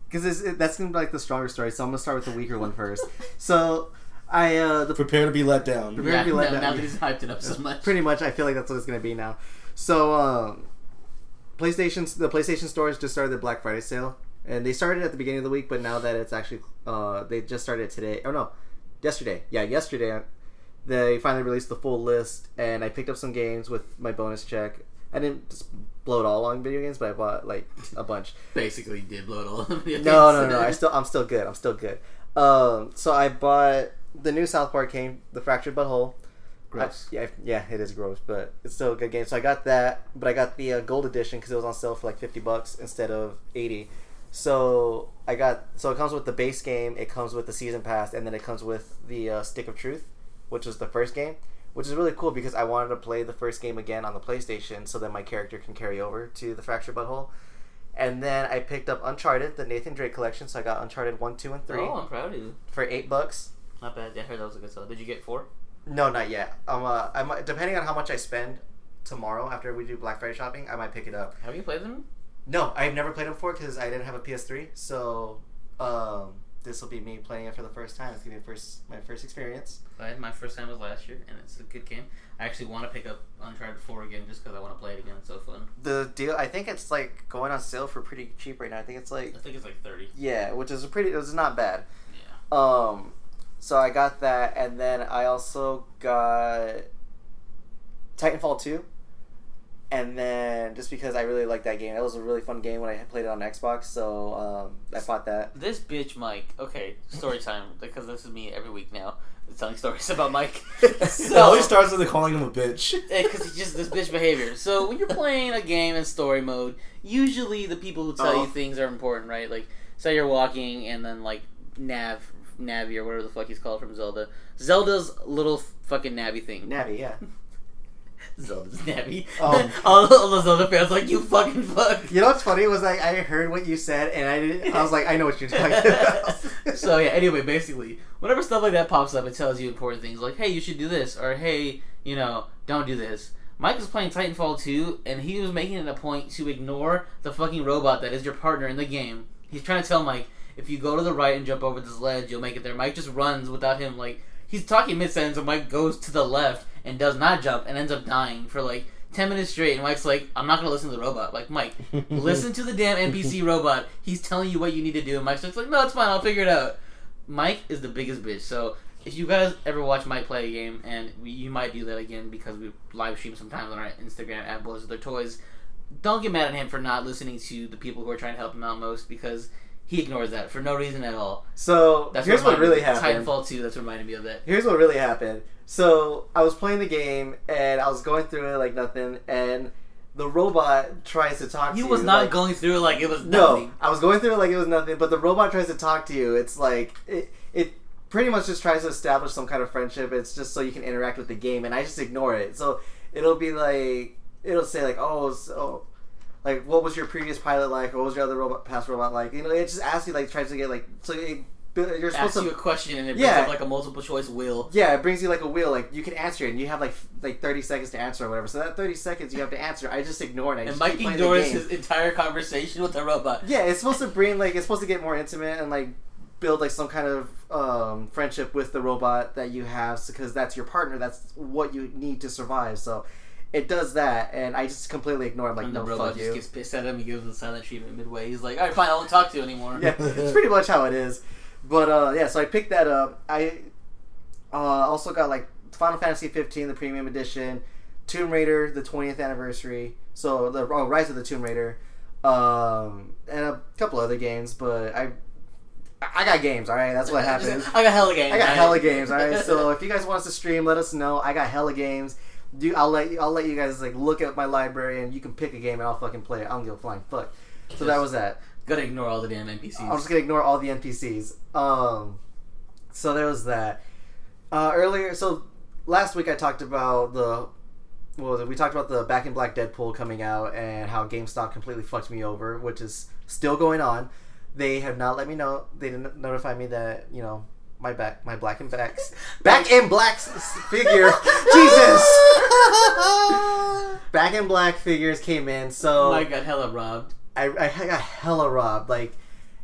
because it, that's gonna be like the stronger story. So I'm gonna start with the weaker one first. So I uh the Prepare to be let down. Prepare- Yeah, be let now, down. now that he's hyped it up so much. pretty much I feel like that's what it's gonna be now. So um, PlayStation the PlayStation stores just started their Black Friday sale, and they started at the beginning of the week, but now that it's actually uh they just started today. Oh no, yesterday. Yeah, yesterday. They finally released the full list, and I picked up some games with my bonus check. I didn't just blow it all on video games, but I bought like a bunch. Basically, did blow it all. over the No, place. no, no. I still, I'm still good. I'm still good. Um, so I bought the new South Park game, The Fractured But Whole. Gross. I- yeah, yeah, it is gross, but it's still a good game. So I got that, but I got the uh, gold edition because it was on sale for like fifty bucks instead of eighty. So I got so it comes with the base game, it comes with the season pass, and then it comes with the uh, Stick of Truth, which was the first game, which is really cool because I wanted to play the first game again on the PlayStation so that my character can carry over to the Fractured But Whole. And then I picked up Uncharted, the Nathan Drake collection. So I got Uncharted one, two, and three Oh, I'm proud of you. for eight bucks. Not bad. Yeah, I heard that was a good sell. Did you get four? No, not yet. Um, uh, I might, depending on how much I spend tomorrow after we do Black Friday shopping, I might pick it up. Have you played them? No, I've never played it before because I didn't have a PS3. So, um, this will be me playing it for the first time. It's gonna be first my first experience. I had my first time was last year, and it's a good game. I actually want to pick up Uncharted 4 again just because I want to play it again. It's so fun. The deal, I think it's like going on sale for pretty cheap right now. I think it's like I think it's like 30. yeah, which is a pretty. It's not bad. Yeah. Um, so I got that, and then I also got Titanfall two, and then just because I really like that game, it was a really fun game when I played it on Xbox. So um, I bought that. This bitch, Mike. Okay, story time because this is me every week now telling stories about Mike. it always starts with calling him a bitch. because it's just this bitch behavior. So when you're playing a game in story mode, usually the people who tell Oh. you things are important, right? Like, say you're walking and then like Nav, Navi or whatever the fuck he's called from Zelda. Zelda's little fucking Navi thing. Navi, yeah. Zelda's Navi. Um, all, all the Zelda fans like you fucking fuck. You know what's funny was like I heard what you said, and I didn't. I was like, I know what you're talking about. so yeah. Anyway, basically, whenever stuff like that pops up, it tells you important things like, "Hey, you should do this," or "Hey, you know, don't do this." Mike was playing Titanfall 2, and he was making it a point to ignore the fucking robot that is your partner in the game. He's trying to tell Mike, if you go to the right and jump over this ledge, you'll make it there. Mike just runs without him, like, he's talking mid sentence, and Mike goes to the left and does not jump and ends up dying for like 10 minutes straight. And Mike's like, I'm not gonna listen to the robot. Like, Mike, listen to the damn NPC robot. He's telling you what you need to do. And Mike's just like, no, it's fine. I'll figure it out. Mike is the biggest bitch. So if you guys ever watch Mike play a game, and we, you might do that again because we live stream sometimes on our Instagram at Boys with Their Toys, don't get mad at him for not listening to the people who are trying to help him out most because he ignores that for no reason at all. so That's here's what reminded really happened. Titanfall 2, that's reminding me of that. Here's what really happened. So I was playing the game, and I was going through it like nothing, and the robot tries to talk to you. He to was you. not like, going through it like it was No. I was going through it like it was nothing, but the robot tries to talk to you. It's like it it pretty much just tries to establish some kind of friendship. It's just so you can interact with the game, and I just ignore it. So it'll be like it'll say like, oh, so like what was your previous pilot like, or what was your other robot past robot like? You know, it just asks you like tries to get like so it you're supposed Asks to you a question and it Yeah. brings up like a multiple choice wheel. Yeah, it brings you like a wheel, like you can answer it, and you have like like thirty seconds to answer or whatever. So that thirty seconds you have to answer. I just ignore it. I And just Mike ignores his entire conversation with the robot. Yeah, it's supposed to bring like it's supposed to get more intimate and like build like some kind of um, friendship with the robot that you have because that's your partner. That's what you need to survive. So it does that, and I just completely ignore. it. I'm like, and no, robot fuck just you. gets pissed at him. He gives him silent treatment midway. He's like, "All right, fine, I won't talk to you anymore." yeah, it's pretty much how it is. But uh, yeah, so I picked that up. I uh, also got like Final Fantasy 15, the premium edition, Tomb Raider, the 20th anniversary. So the oh, Rise of the Tomb Raider, um, and a couple other games. But I, I got games. All right, that's what happens. I got hella games. I got right? hella games. All right, so if you guys want us to stream, let us know. I got hella games. Do I'll let you, I'll let you guys like look at my library and you can pick a game and I'll fucking play it. I don't give a flying fuck. So that was that. gotta ignore all the damn NPCs. I'm just gonna ignore all the NPCs. Um, so there was that. Uh, earlier, so last week I talked about the. What was it? We talked about the Back in Black Deadpool coming out and how GameStop completely fucked me over, which is still going on. They have not let me know. They didn't notify me that you know my back, my Black and Blacks, Back in Black's figure. Jesus, Back in Black figures came in. So I got hella robbed. I, I got hella robbed. Like,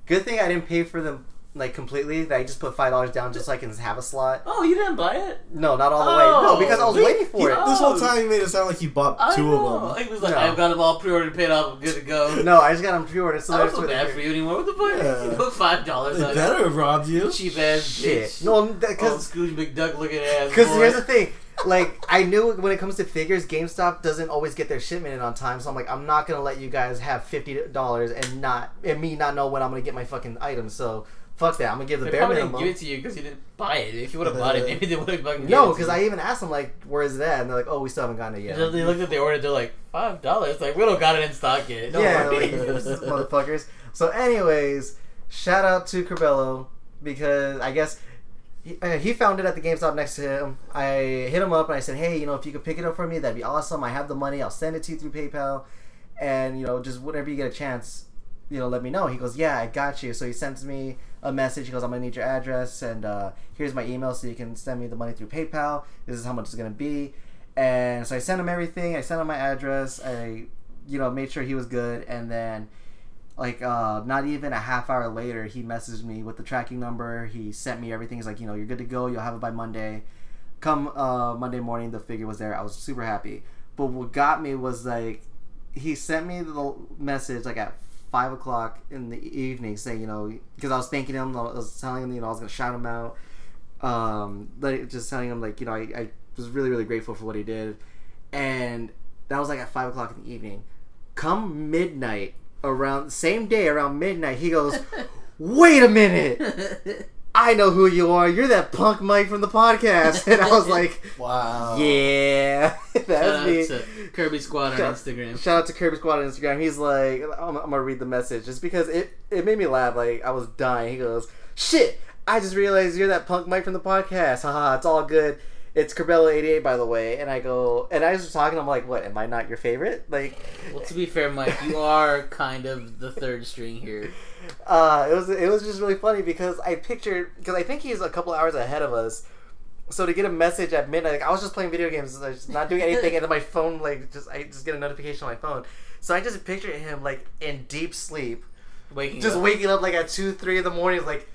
good thing I didn't pay for them like completely. That I just put five dollars down just so I can have a slot. Oh, you didn't buy it? No, not all the way. No, Oh, because I was wait, waiting for He- it. this whole Oh. time he made it sound like he bought I two know. of them. He was like, No. I've got them all pre-ordered, paid off, I'm good to go. No, I just got them pre-ordered. So I don't that's feel bad for you anymore. What the fuck? Yeah. You put five dollars They on better it. have robbed you. Cheap ass shit. bitch. No, Oh, because Scrooge McDuck looking ass. because here's the thing. Like I knew when it comes to figures, GameStop doesn't always get their shipment in on time. So I'm like, I'm not gonna let you guys have fifty dollars and not and me not know when I'm gonna get my fucking items. So fuck that. I'm gonna give the They bare minimum. didn't give it to you because you didn't buy it. If you would have bought it, maybe they would have fucking. no, because I even asked them like, where is that? And they're like, oh, we still haven't gotten it yet. They looked at the order. They're like five dollars. Like we don't got it in stock yet. Don't yeah, like, motherfuckers. So, anyways, shout out to Corbello because I guess he, uh, he found it at the GameStop next to him. I hit him up and I said, "Hey, you know, if you could pick it up for me, that'd be awesome. I have the money. I'll send it to you through PayPal, and you know, just whenever you get a chance, you know, let me know." He goes, "Yeah, I got you." So he sends me a message. He goes, "I'm gonna need your address and uh, here's my email so you can send me the money through PayPal. This is how much it's gonna be." And so I sent him everything. I sent him my address. I, you know, made sure he was good, and then like uh, not even a half hour later, he messaged me with the tracking number. He sent me everything. He's like, you know, you're good to go. You'll have it by Monday. Come uh, Monday morning, the figure was there. I was super happy. But what got me was like, he sent me the message like at five o'clock in the evening, saying, you know, because I was thanking him. I was telling him, you know, I was gonna shout him out. Um, like just telling him like, you know, I, I was really really grateful for what he did, and that was like at five o'clock in the evening. Come midnight, around same day around midnight, he goes, "Wait a minute, I know who you are. You're that punk Mike from the podcast." And I was like, Wow. "Yeah, Shout that's out me." to Kirby Squad on Shout- Instagram. Shout out to Kirby Squad on Instagram. He's like, I'm, I'm gonna read the message just because it it made me laugh. Like I was dying. He goes, "Shit, I just realized you're that punk Mike from the podcast. Haha, it's all good." It's Corbello88, by the way. And I go, and I was just talking. I'm like, what? Am I not your favorite? Like, Well, to be fair, Mike, you are kind of the third string here. uh, it was it was just really funny because I pictured because I think he's a couple hours ahead of us. So to get a message at midnight, like I was just playing video games, like, just not doing anything, and then my phone like just I just get a notification on my phone. So I just pictured him like in deep sleep, Waking just up. waking up like at two, three in the morning, like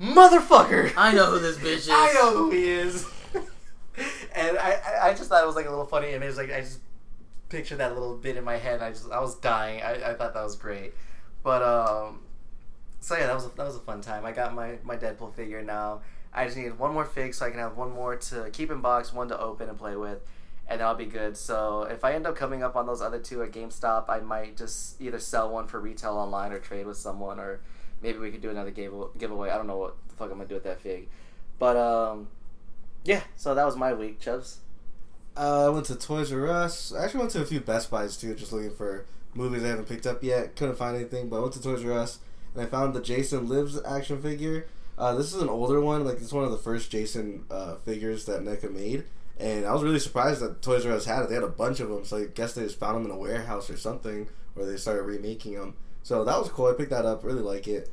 motherfucker. I know who this bitch is. I know who he is. and I, I, I just thought it was like a little funny image. Like I just pictured that little bit in my head. And I just, I was dying. I, I thought that was great. But um, so yeah, that was a, that was a fun time. I got my my Deadpool figure now. I just need one more fig so I can have one more to keep in box, one to open and play with, and that'll be good. So if I end up coming up on those other two at GameStop, I might just either sell one for retail online or trade with someone, or maybe we could do another give giveaway. I don't know what the fuck I'm gonna do with that fig, but um, yeah. So that was my week, Chubbs. Uh, I went to Toys R Us. I actually went to a few Best Buys too, just looking for movies I haven't picked up yet. Couldn't find anything, but I went to Toys R Us and I found the Jason Lives action figure. Uh, this is an older one, like it's one of the first Jason uh, figures that NECA made, and I was really surprised that Toys R Us had it. They had a bunch of them, so I guess they just found them in a warehouse or something, or they started remaking them. So that was cool. I picked that up. Really like it.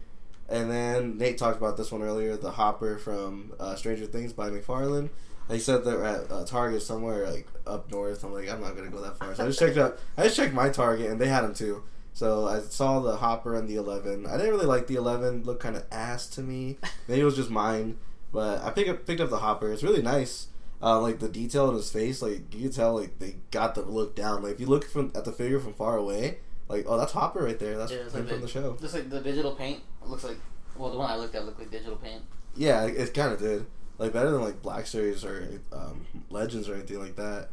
And then Nate talked about this one earlier, the Hopper from uh, Stranger Things by McFarlane. He said they're at uh, Target somewhere like up north. I'm like, I'm not gonna go that far. So I just checked out. I just checked my Target, and they had them too. So I saw the Hopper and the 11. I didn't really like the 11. Looked kind of ass to me. Maybe it was just mine, but I picked up picked up the Hopper. It's really nice. Uh, like the detail in his face, like you can tell, like they got the look down. Like if you look from at the figure from far away, like oh that's Hopper right there. That's Yeah, like from the- the show. Just like the digital paint it looks like. Well, the one I looked at looked like digital paint. Yeah, it, it kind of did. Like better than like Black Series or um, Legends or anything like that.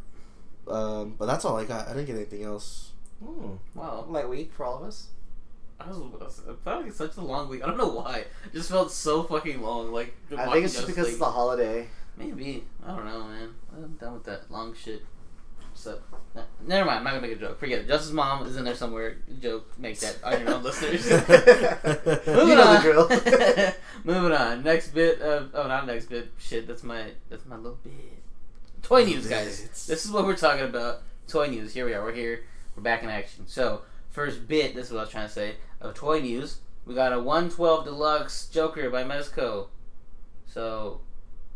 Um, but that's all I got. I didn't get anything else. Hmm. Wow. Light week for all of us. I was, I felt like it's such a long week. I don't know why. It just felt so fucking long. Like I watching think it's just Justice because it's League. the holiday. Maybe. I don't know, man. I'm done with that long shit. So, ne- never mind. I'm not gonna make a joke. Forget it. Justice Mom is in there somewhere. Joke. Make that on your own listeners. You Moving know on. the drill. Moving on. Next bit of oh, not next bit. Shit. That's my that's my little bit. Toy news, guys. This is what we're talking about. Toy news. Here we are. We're here. We're back in action. So first bit. This is what I was trying to say of toy news. We got a 112 Deluxe Joker by Mezco. So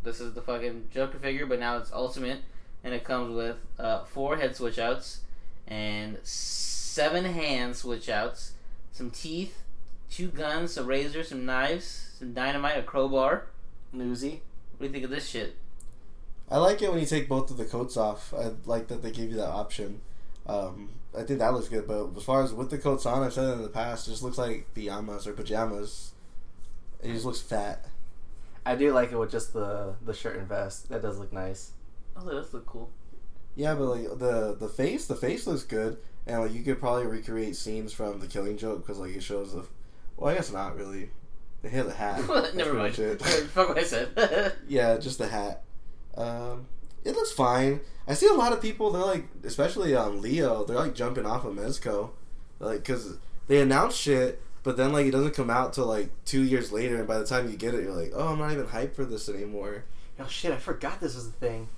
this is the fucking Joker figure, but now it's ultimate, and it comes with uh, four head switch outs and seven hand switch outs, some teeth, two guns, a razor, some knives, some dynamite, a crowbar. Newsy. What do you think of this shit? I like it when you take both of the coats off. I like that they gave you that option. Um, I think that looks good. But as far as with the coats on, I've said it in the past, it just looks like pajamas or pajamas. It just looks fat. I do like it with just the the shirt and vest. That does look nice. Oh, this look cool. Yeah, but like the the face, the face looks good, and like you could probably recreate scenes from the Killing Joke because like it shows the. Well, I guess not really. They had the hat. Never mind. it. Fuck what I said. Yeah, just the hat. Um, it looks fine. I see a lot of people. They're like, especially um, Leo. They're like jumping off of Mezco, like because they announce shit, but then like it doesn't come out till like two years later, and by the time you get it, you're like, oh, I'm not even hyped for this anymore. Oh shit! I forgot this was a thing.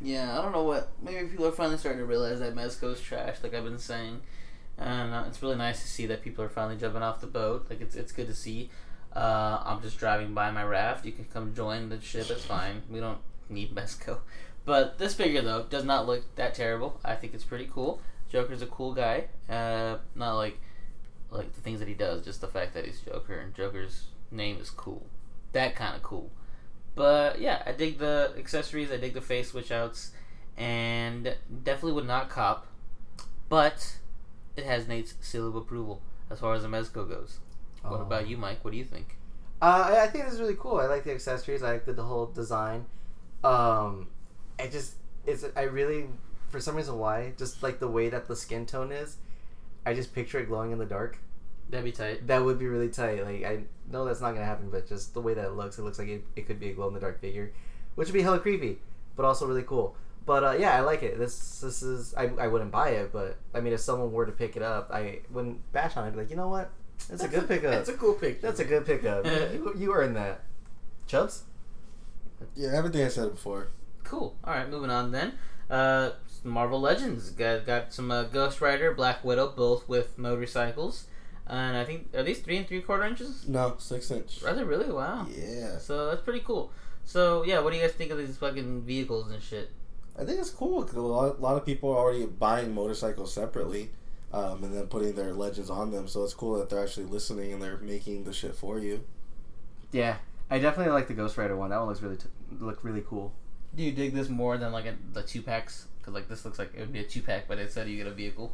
Yeah, I don't know what. Maybe people are finally starting to realize that Mezco's trash, like I've been saying. And uh, it's really nice to see that people are finally jumping off the boat. Like it's it's good to see. Uh, I'm just driving by my raft. You can come join the ship. It's fine. We don't need Mezco. But this figure though does not look that terrible. I think it's pretty cool. Joker's a cool guy. Uh, not like like the things that he does, just the fact that he's Joker and Joker's name is cool. That kind of cool. But yeah, I dig the accessories. I dig the face switch outs, and definitely would not cop. But it has Nate's seal of approval as far as the Mezco goes. What Oh. about you, Mike? What do you think? Uh, I- I think this is really cool. I like the accessories. I like the, the whole design. Um, I just it's I really for some reason why just like the way that the skin tone is, I just picture it glowing in the dark. That'd be tight. That would be really tight. Like I know that's not gonna happen, but just the way that it looks, it looks like it, it could be a glow in the dark figure, which would be hella creepy, but also really cool. But uh, yeah, I like it. This this is I, I wouldn't buy it, but I mean if someone were to pick it up, I wouldn't bash on it. I'd be like, you know what? That's, a good pickup. That's a cool picture. That's a good pickup. you, you earned that. Chubs? Yeah, everything I said before. Cool. All right, moving on then. Uh, Marvel Legends got got some uh, Ghost Rider, Black Widow, both with motorcycles, and I think are these three and three quarter inches? No, six inch. Rather really? Wow. Yeah, So that's pretty cool. So yeah, what do you guys think of these fucking vehicles and shit? I think it's cool because a lot, a lot of people are already buying motorcycles separately, um, and then putting their legends on them. So it's cool that they're actually listening and they're making the shit for you. Yeah. I definitely like the Ghost Rider one. That one looks really t- look really cool. Do you dig this more than like a, the two packs? Because like this looks like it would be a two pack, but instead you get a vehicle.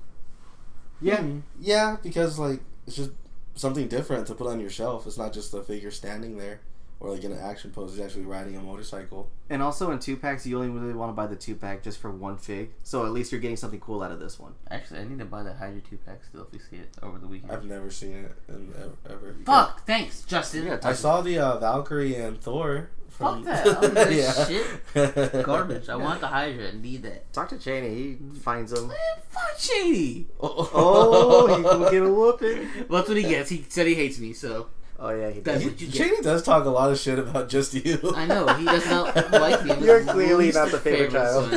Yeah. Hmm. yeah, because like it's just something different to put on your shelf. It's not just a figure standing there or like in an action pose. He's actually riding a motorcycle. And also in two packs, you only really want to buy the two pack just for one fig. So at least you're getting something cool out of this one. Actually, I need to buy that Hydra two pack still if we see it over the weekend. I've never seen it in, ever. ever. Fuck! Thanks, Justin. I saw the uh, Valkyrie and Thor. From... Fuck that. I don't give yeah. shit. Garbage. I want the Hydra. I need that. Talk to Cheney. He finds them. Man, fuck Shady. Oh, he will get a whooping. Well, that's what he gets. He said he hates me, so Oh yeah, he That's does. what you get. Cheney does talk a lot of shit about just you. I know he does not like me. I'm You're clearly least not the favorite child.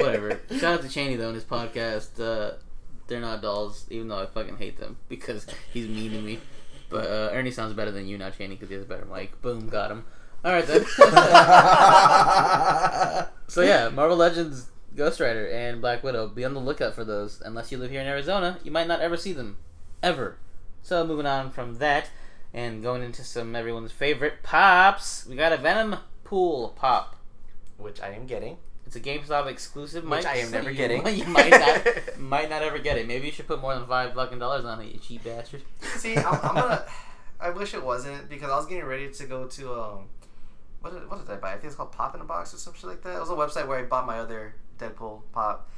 Whatever. Shout out to Cheney though in his podcast. Uh, They're not dolls, even though I fucking hate them because he's mean to me. But uh, Ernie sounds better than you now, Cheney, because he has a better mic. Boom, got him. All right then. so yeah, Marvel Legends, Ghost Rider, and Black Widow. Be on the lookout for those. Unless you live here in Arizona, you might not ever see them, ever. So moving on from that, and going into some everyone's favorite pops, we got a Venom Pool pop. Which I am getting. It's a GameStop exclusive, Which Mike, I am so never you- getting. You might not, might not ever get it. Maybe you should put more than five fucking dollars on it, you cheap bastard. See, I'm, I'm gonna. I wish it wasn't because I was getting ready to go to um, what did, what did I buy? I think it's called Pop in a Box or some shit like that. It was a website where I bought my other Deadpool pop,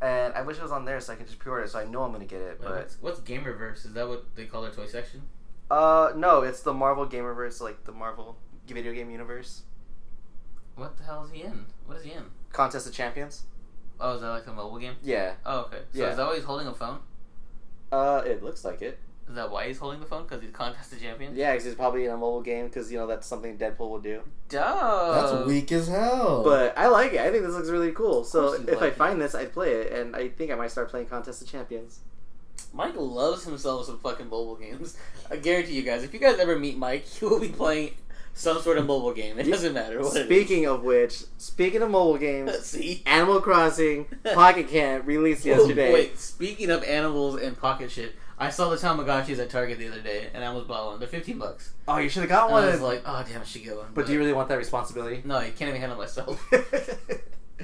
and I wish it was on there so I can just pre-order it so I know I'm gonna get it. But what's, what's Gamerverse? Is that what they call their toy section? uh, no, it's the Marvel Gamerverse, like the Marvel video game universe. What the hell is he in? What is he in? Contest of Champions. Oh, is that like a mobile game? Yeah. Oh, okay. So Yeah. is that why he's holding a phone? Uh, it looks like it. Is that why he's holding the phone? Because he's contest of champions? Yeah, because he's probably in a mobile game because you know that's something Deadpool will do. Dope. That's weak as hell. But I like it. I think this looks really cool. So course you if I like it. find this, I'd play it, and I think I might start playing Contest of Champions. Mike loves himself some fucking mobile games. I guarantee you guys, if you guys ever meet Mike, he will be playing some sort of mobile game. It doesn't matter what Speaking of which, speaking of mobile games. See? Animal Crossing Pocket Camp released oh, yesterday. Wait, speaking of animals and pocket shit, I saw the Tamagotchis at Target the other day, and I almost bought one. They're 15 bucks. Oh, you should have got And one. I was like, oh, damn, I should get one. but do you really want that responsibility? No, I can't even handle myself.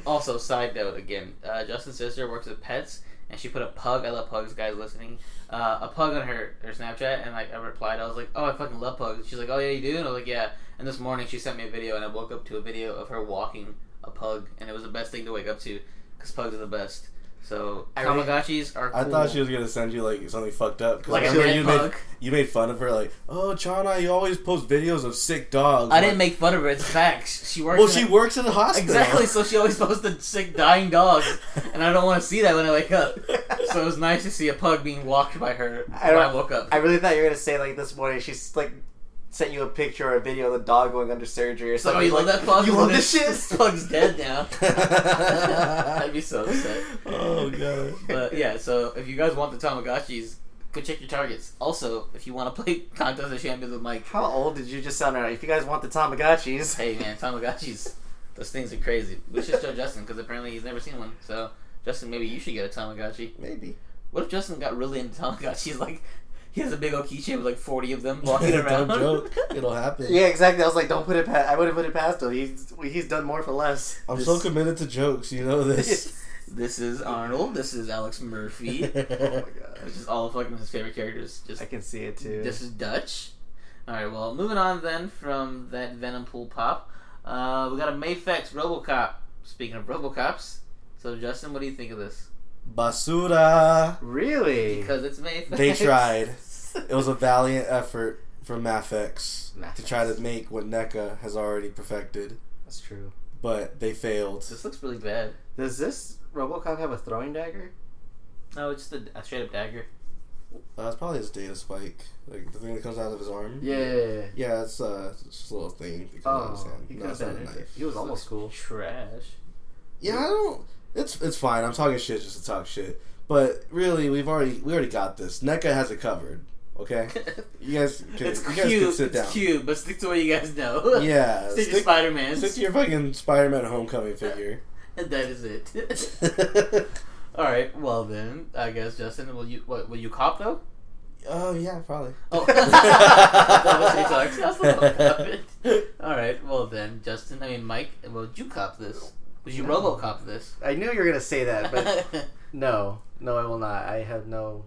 Also, side note again, uh, Justin's sister works with pets, and she put a pug. I love pugs, guys listening. Uh, a pug on her her Snapchat, and like I replied, I was like, "Oh, I fucking love pugs." She's like, "Oh yeah, you do?" And I was like, "Yeah." And this morning, she sent me a video, and I woke up to a video of her walking a pug, and it was the best thing to wake up to, because pugs are the best. So I Tamagotchis are. Cool. I thought she was gonna send you like something fucked up. 'cause Like I a remember you pug? made you made fun of her like, oh Chana, you always post videos of sick dogs. I Like, didn't make fun of her. It's facts. She works. Well, she a- works in the hospital. Exactly. So she always posted sick, dying dogs, and I don't want to see that when I wake up. So it was nice to see a pug being walked by her I when I don't- up. I really thought you were gonna say like this morning. She's like sent you a picture or a video of the dog going under surgery or something. Oh, you love that pug? You love this shit? This pug's dead now. I'd be so upset. oh god. But yeah, so if you guys want the Tamagotchis, go check your targets. Also, if you want to play Contest of Champions with Mike, How old did you just sound? Right? If you guys want the Tamagotchis, hey man, Tamagotchis, those things are crazy. We should show Justin because apparently he's never seen one. So Justin, maybe you should get a Tamagotchi. Maybe. What if Justin got really into Tamagotchis? Like he has a big old keychain with like forty of them walking around. Don't joke. It'll happen. yeah, exactly. I was like, don't put it past. I wouldn't put it past him. He's he's done more for less. I'm This- so committed to jokes. You know this. This is Arnold. This is Alex Murphy. oh my god, Which is all of fucking his favorite characters. Just I can see it too. This is Dutch. Alright, well, moving on then from that Venom Pool pop. Uh, we got a Mafex Robocop. Speaking of Robocops, so Justin, what do you think of this? Basura. really? Because it's Mafex. They tried. It was a valiant effort from Mafex to try to make what NECA has already perfected, That's true. but they failed. This looks really bad. Does this RoboCop have a throwing dagger? No, it's just a, a straight up dagger. Uh, it's probably his data spike, like the thing that comes out of his arm. Yeah. Yeah, it's uh, it's just a little thing that comes out of his Oh, hand. he, No, could it's not a knife. he was almost cool. Trash. Yeah, I don't. It's it's fine. I'm talking shit just to talk shit. But really, we've already we already got this. NECA has it covered. Okay, you guys can it's you cute. guys can sit it's down. cute, but stick to what you guys know. Yeah, stick to Spider Man. stick to your fucking Spider-Man Homecoming figure. And that is it. All right. Well then, I guess Justin, will you what? Will you cop though? oh yeah, probably. Oh, that was talks. That's the whole of it. All right. Well then, Justin. I mean, Mike. Would you cop this? Would you No. RoboCop this? I knew you were gonna say that, but no, no, I will not. I have no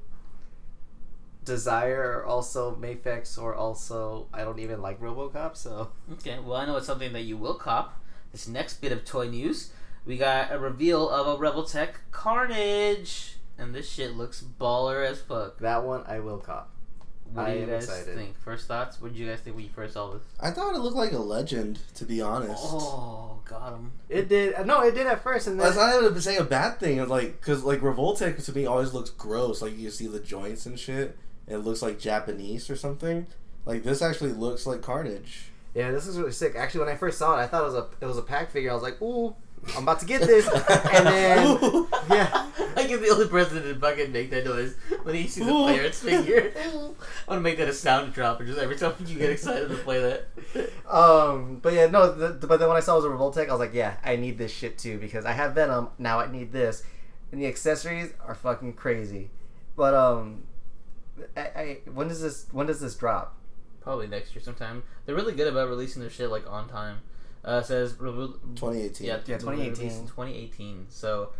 desire, or also Mafex, or also I don't even like RoboCop. So okay. Well, I know it's something that you will cop. This next bit of toy news, we got a reveal of a Revoltech Carnage, and this shit looks baller as fuck. that one I will cop. What do I you am guys excited. think? First thoughts? What did you guys think when you first saw this? I thought it looked like a legend, to be honest. Oh, got him. It did. No, it did at first, and then That's not even to say a bad thing. Like because like Revoltech to me always looks gross. Like you see the joints and shit. And it looks like Japanese or something. Like this actually looks like Carnage. yeah, this is really sick. Actually, when I first saw it, I thought it was a it was a pack figure. I was like, ooh, I'm about to get this, and then yeah, Like if the only person to fucking make that noise when he sees a pirate's figure. I want to make that a sound drop, and just every time you get excited to play that. um, but yeah, no. The, the- but then when I saw it was a Revoltech, I was like, yeah, I need this shit too because I have Venom. Now I need this, and the accessories are fucking crazy. But um, I, I when does this when does this drop? Probably next year sometime. They're really good about releasing their shit like on time. Uh, says re- re- 2018. yeah, Yeah, they'll 2018. 2018. So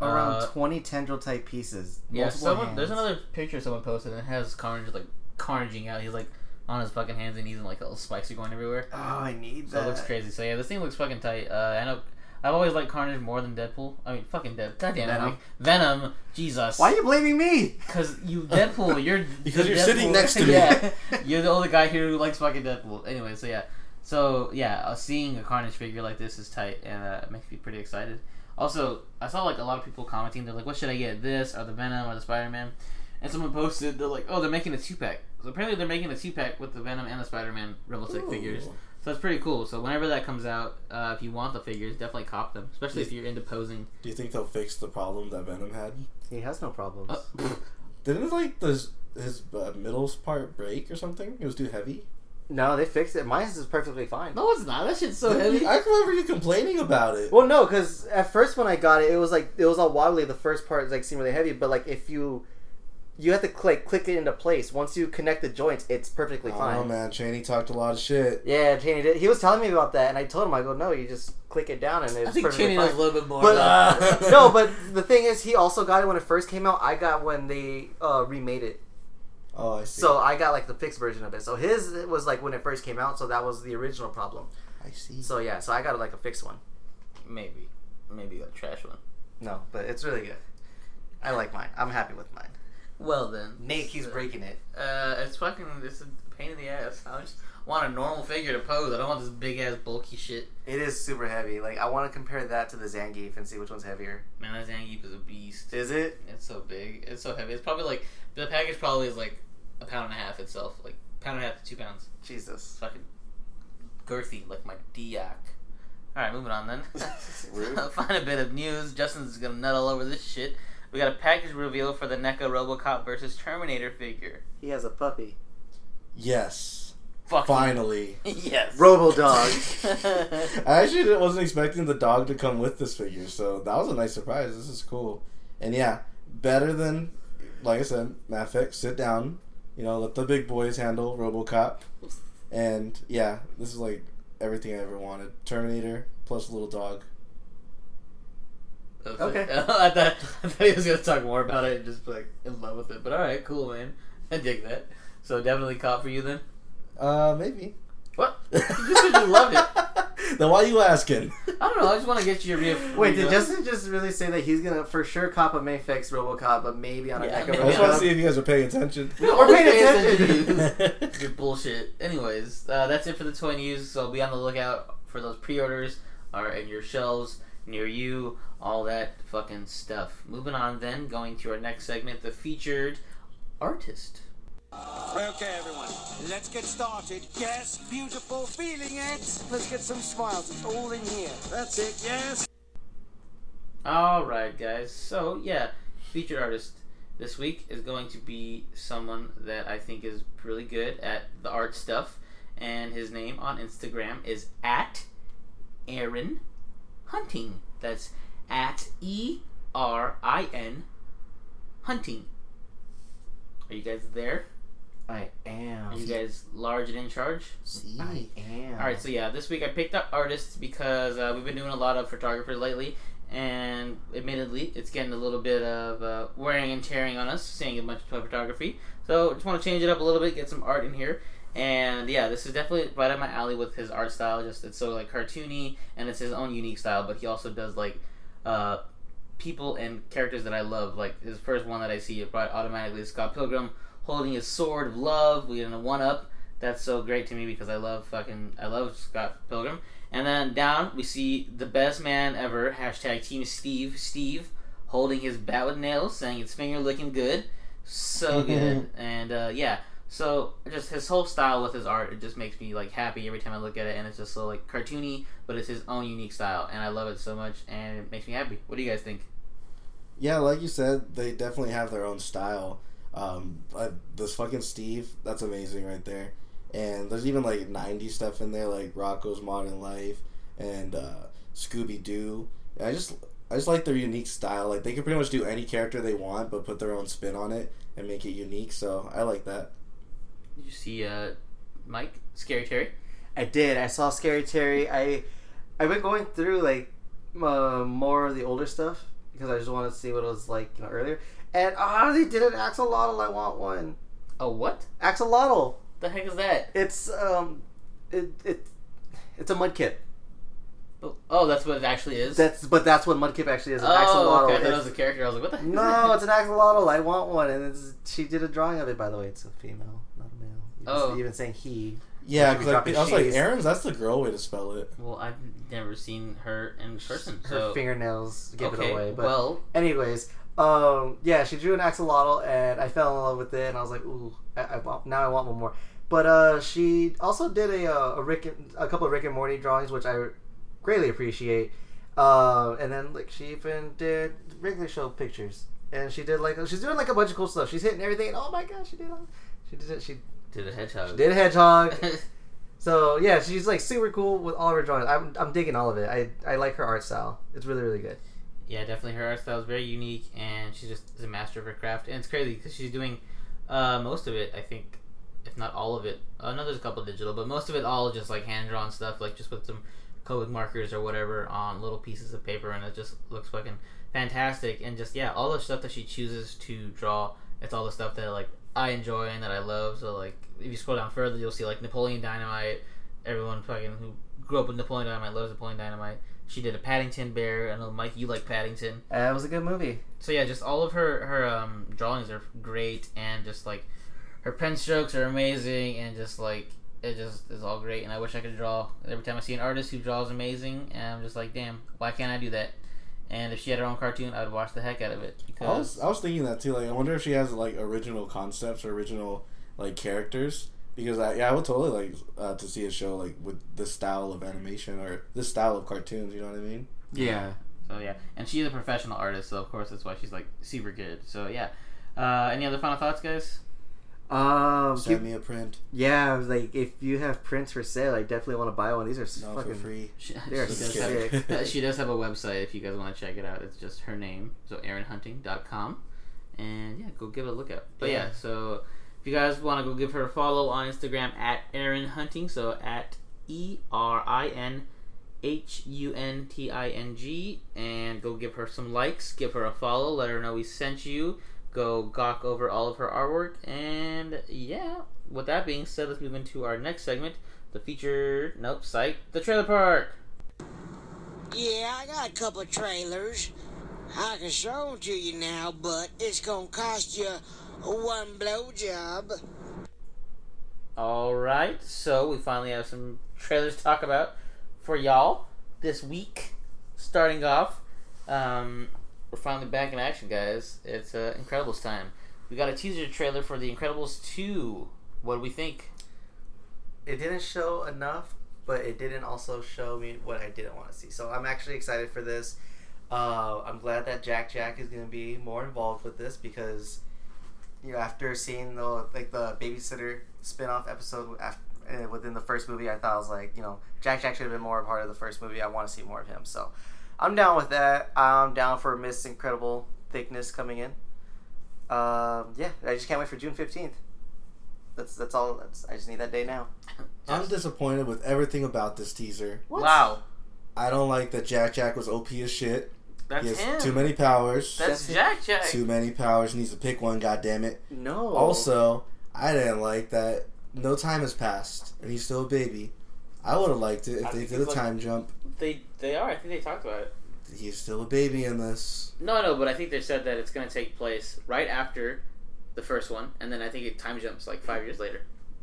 Around uh, twenty tendril type pieces. yeah, multiple someone there's another picture someone posted and it has Carnage like carnaging out. He's like on his fucking hands and knees and like little spikes are going everywhere. Oh, I need So that. it looks crazy. So yeah, this thing looks fucking tight. Uh, I know. I've always liked Carnage more than Deadpool. I mean, fucking Deadpool. Goddamn Venom. Venom. Venom. Jesus. Why are you blaming me? Because you Deadpool. You're Because you're you're sitting next to me. Yeah. you're the only guy here who likes fucking Deadpool. Anyway, so yeah. So yeah, uh, seeing a Carnage figure like this is tight, and uh, it makes me pretty excited. Also, I saw like a lot of people commenting. They're like, "What should I get? This or the Venom or the Spider Man?" And someone posted, they're like, "Oh, they're making a two pack." So apparently, they're making a two pack with the Venom and the Spider Man Revoltech figures. Ooh. So it's pretty cool. So whenever that comes out, uh, if you want the figures, definitely cop them. Especially if you're into posing. Do you think they'll fix the problem that Venom had? He has no problems. Uh, Didn't like this his uh, middle part break or something? It was too heavy. no, they fixed it. Mine is perfectly fine. no, it's not. That shit's so heavy. I remember you complaining about it. Well, no, because at first when I got it, it was like it was all wobbly. The first part like seemed really heavy, but like if you you have to click click it into place. Once you connect the joints, it's perfectly fine. Oh man, Cheney talked a lot of shit. Yeah, Cheney did. He was telling me about that, and I told him, I go, no, you just click it down, and it's I think perfectly Cheney fine. knows a little bit more. But- about no, but the thing is, he also got it when it first came out. I got when they uh, remade it, Oh, I see. so I got like the fixed version of it. So his was like when it first came out, so that was the original problem. I see. So yeah, so I got like a fixed one. maybe, maybe a trash one. No, but it's really good. I like mine. I'm happy with mine. Well then, Nate keeps breaking it. Uh, it's fucking. It's a pain in the ass. I just want a normal figure to pose. I don't want this big ass bulky shit. It is super heavy. Like I want to compare that to the Zangief and see which one's heavier. Man, that Zangief is a beast. Is it? It's so big. It's so heavy. It's probably like the package probably is like a pound and a half itself. Like pound and a half to two pounds. It's Jesus. fucking girthy like my Diak. All right, moving on then. Find a bit of news. Justin's gonna nut all over this shit. We got a package reveal for the NECA RoboCop versus Terminator figure. He has a puppy. yes. Fuck Finally. yes. Robo Dog. I actually wasn't expecting the dog to come with this figure, so that was a nice surprise. This is cool. And yeah, better than, like I said, Mafex, sit down. You know, let the big boys handle Robocop. And yeah, this is like everything I ever wanted. Terminator plus a little dog. Okay. I thought, I thought he was gonna talk more about it and just be like in love with it. But all right, cool, man. I dig that. So definitely caught for you then. Uh, maybe. What? You just said you loved it. then why are you asking? I don't know. I just want to get you your real. Wait, did Justin just really say that he's gonna for sure cop a Mafex RoboCop, but maybe on a Yeah, NECA maybe I just want to see if you guys are paying attention. We're paying attention. attention. Your bullshit. Anyways, uh, that's it for the toy news. So be on the lookout for those pre-orders are in your shelves near you. All that fucking stuff. Moving on, then going to our next segment, the featured artist. Okay, everyone, let's get started. Yes, beautiful, feeling it. Let's get some smiles. It's all in here. That's it, yes. All right, guys. So yeah, featured artist this week is going to be someone that I think is really good at the art stuff, and his name on Instagram is at Erin Hunting. That's at E R I N Hunting. Are you guys there? I am. Are you guys large and in charge? See? I am. All right, so yeah, this week I picked up artists because uh, we've been doing a lot of photographers lately, and admittedly, it's getting a little bit of uh, wearing and tearing on us, seeing a bunch of photography. So I just want to change it up a little bit, get some art in here, and yeah, this is definitely right up my alley with his art style. Just it's so like cartoony, and it's his own unique style, but he also does like uh, people and characters that I love. Like his first one that I see, brought automatically is Scott Pilgrim holding his sword of love. We in a one up that's so great to me because I love fucking I love Scott Pilgrim. And then down we see the best man ever hashtag Team Steve Steve holding his bat with nails, saying it's finger looking good, so good. and uh, yeah, So just his whole style with his art, it just makes me like happy every time I look at it, and it's just so like cartoony, but it's his own unique style, and I love it so much, and it makes me happy. What do you guys think? Yeah, like you said, they definitely have their own style. Um, uh, this fucking Steve, that's amazing right there. And there's even like '90s stuff in there, like Rocko's Modern Life and uh, Scooby Doo. I just, I just like their unique style. Like they can pretty much do any character they want, but put their own spin on it and make it unique. So I like that. Did you see uh, Mike Scary Terry? I did. I saw Scary Terry. I I've been going through like uh, more of the older stuff because I just wanted to see what it was like you know earlier. And ah, they did an axolotl. I want one Oh, what axolotl. the heck is that? It's um, it it it's a mudkip. Oh, oh, that's what it actually is. That's but that's what mudkip actually is. An oh, axolotl. okay. I thought was a character. I was like, what the no, it's an axolotl. I want one, and it's, she did a drawing of it. By the way, it's a female, not a male. Even, Oh. even saying he. Yeah, because drop I, a I was like. Erin's. That's the girl way to spell it. Well, I've never seen her in person. Her so fingernails give okay, it away. But well, anyways, um, yeah, she drew an axolotl, and I fell in love with it, and I was like, ooh, I, I want, now I want one more. But uh, she also did a, uh, a Rick, and, a couple of Rick and Morty drawings, which I greatly appreciate. Uh, and then like she even did regular show pictures, and she did like she's doing like a bunch of cool stuff. She's hitting everything. And, oh my gosh, she did all- she did it. She did a hedgehog. did a hedgehog. So yeah, she's like super cool with all of her drawings. I'm, I'm digging all of it. I, I like her art style. It's really really good. yeah, definitely. Her art style is very unique, and she just is a master of her craft. And it's crazy because she's doing uh, most of it. I think, if not all of it. Uh, no, there's a couple digital, but most of it all just like hand drawn stuff, like just with some colored markers or whatever on little pieces of paper, and it just looks fucking fantastic. And just yeah, all the stuff that she chooses to draw, it's all the stuff that like I enjoy and that I love. So like, if you scroll down further, you'll see like Napoleon Dynamite. Everyone fucking who grew up with Napoleon Dynamite loves Napoleon Dynamite. She did a Paddington Bear. I know Mike, you like Paddington. Uh, it was a good movie. So yeah, just all of her her um, drawings are great, and just like her pen strokes are amazing, and just like it just is all great. And I wish I could draw. Every time I see an artist who draws amazing, and I'm just like, damn, why can't I do that? And if she had her own cartoon, I'd watch the heck out of it I because was I was thinking that too. Like, I wonder if she has like original concepts or original like characters. Because I, yeah, I would totally like uh, to see a show like with this style of animation or this style of cartoons. You know what I mean? Yeah. so yeah, and she's a professional artist, so of course that's why she's like super good. So yeah. Uh, any other final thoughts, guys? Um. Send me a print. yeah. Like if you have prints for sale, I definitely want to buy one. These are No, fucking. for free. She, They're she does sick. have, uh, she does have a website if you guys want to check it out. It's just her name, so erinhunting.com. And yeah, go give it a look out. But yeah, Yeah. so if you guys want to go give her a follow on Instagram at Erin Hunting, so at E R I N H U N T I N G, and go give her some likes, give her a follow, let her know we sent you. Go gawk over all of her artwork, and yeah. With that being said, let's move into our next segment, the feature nope site, the trailer park. Yeah, I got a couple of trailers. I can show them to you now, but it's gonna cost you one blowjob. All right, so we finally have some trailers to talk about for y'all this week. Starting off, um, we're finally back in action, guys. It's uh, Incredibles time. We got a teaser trailer for The Incredibles 2. What do we think? It didn't show enough, but it didn't also show me what I didn't want to see. So I'm actually excited for this. Uh, I'm glad that Jack Jack is going to be more involved with this because, you know, after seeing the like the babysitter spin-off episode after, uh, within the first movie, I thought I was like, you know, Jack Jack should have been more a part of the first movie. I want to see more of him. So I'm down with that. I'm down for Miss Incredible thickness coming in. Um, yeah, I just can't wait for June 15th. That's that's all. That's I just need that day now. I'm disappointed with everything about this teaser. Wow, I don't like that Jack Jack was OP as shit. that's he has him. too many powers. That's That's Jack Jack. Too many powers. Needs to pick one. God damn it. No. Also, I didn't like that. No time has passed, and he's still a baby. I would have liked it if I they did a it's like- time jump. They they are. I think they talked about it. He's still a baby in this. No, no, but I think they said that it's going to take place right after the first one, and then I think it time jumps like five years later.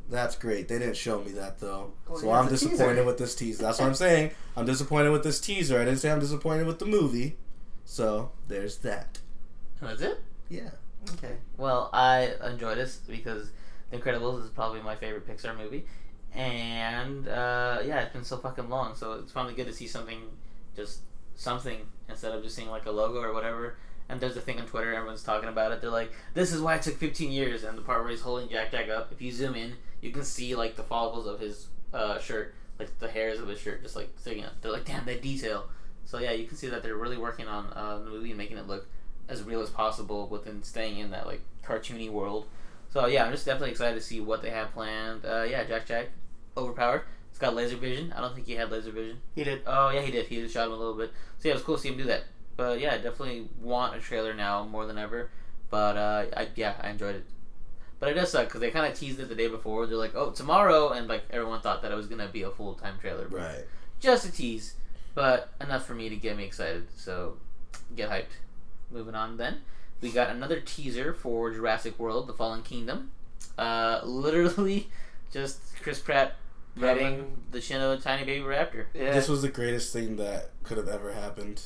That's great. They didn't show me that though, Well, so I'm disappointed teaser. with this teaser. That's what I'm saying. I'm disappointed with this teaser. I didn't say I'm disappointed with the movie. So there's that. Oh, and that's it. Yeah. Okay. Well, I enjoy this because The Incredibles is probably my favorite Pixar movie, and uh, yeah, it's been so fucking long. So it's finally good to see something, just something instead of just seeing like a logo or whatever. And there's a thing on Twitter, everyone's talking about it. They're like, "This is why it took 15 years." And the part where he's holding Jack Jack up, if you zoom in, you can see like the follicles of his uh, shirt, like the hairs of his shirt, just like sticking up. They're like, "Damn, that detail." So yeah, you can see that they're really working on uh, the movie and making it look as real as possible within staying in that like cartoony world. So yeah, I'm just definitely excited to see what they have planned. Uh, yeah, Jack Jack, overpowered. It's got laser vision. I don't think he had laser vision. He did. Oh yeah, he did. He just shot him a little bit. So yeah, it was cool to see him do that. But yeah, I definitely want a trailer now more than ever. But uh, I yeah, I enjoyed it. But it does suck because they kind of teased it the day before. They're like, "Oh, tomorrow," and like everyone thought that it was gonna be a full time trailer. But Right. Just a tease, but enough for me to get me excited. So get hyped. Moving on then, we got another teaser for Jurassic World: The Fallen Kingdom. Uh, literally, just Chris Pratt petting the chin of a tiny baby raptor. Yeah. This was the greatest thing that could have ever happened.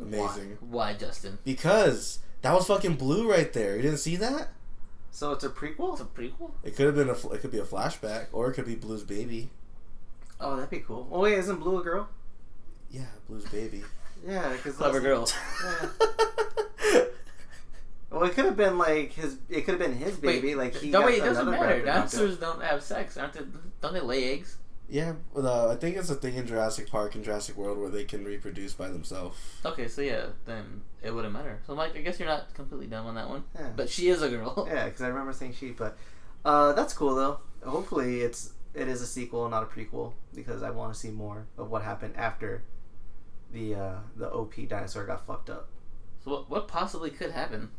Amazing. Why, Justin? Because that was fucking blue right there. You didn't see that? so it's a prequel. It's a prequel. It could have been a. It could be a flashback, or it could be Blue's baby. Oh, that'd be cool. Oh wait, isn't Blue a girl? Yeah, Blue's baby. Yeah, because Clever girl. Well, it could have been like his. It could have been his baby. like he. no, got wait, it doesn't matter. raptor knocked out. Dinosaurs don't have sex, aren't they? Don't they lay eggs? yeah, well, uh, I think it's a thing in Jurassic Park and Jurassic World where they can reproduce by themselves. Okay, so yeah, then it wouldn't matter. So, Mike, I guess you're not completely dumb on that one. Yeah. But she is a girl. Yeah, because I remember saying she, but uh, that's cool though. Hopefully, it's it is a sequel, not a prequel, because I want to see more of what happened after the uh, the OP dinosaur got fucked up. So, what, what possibly could happen?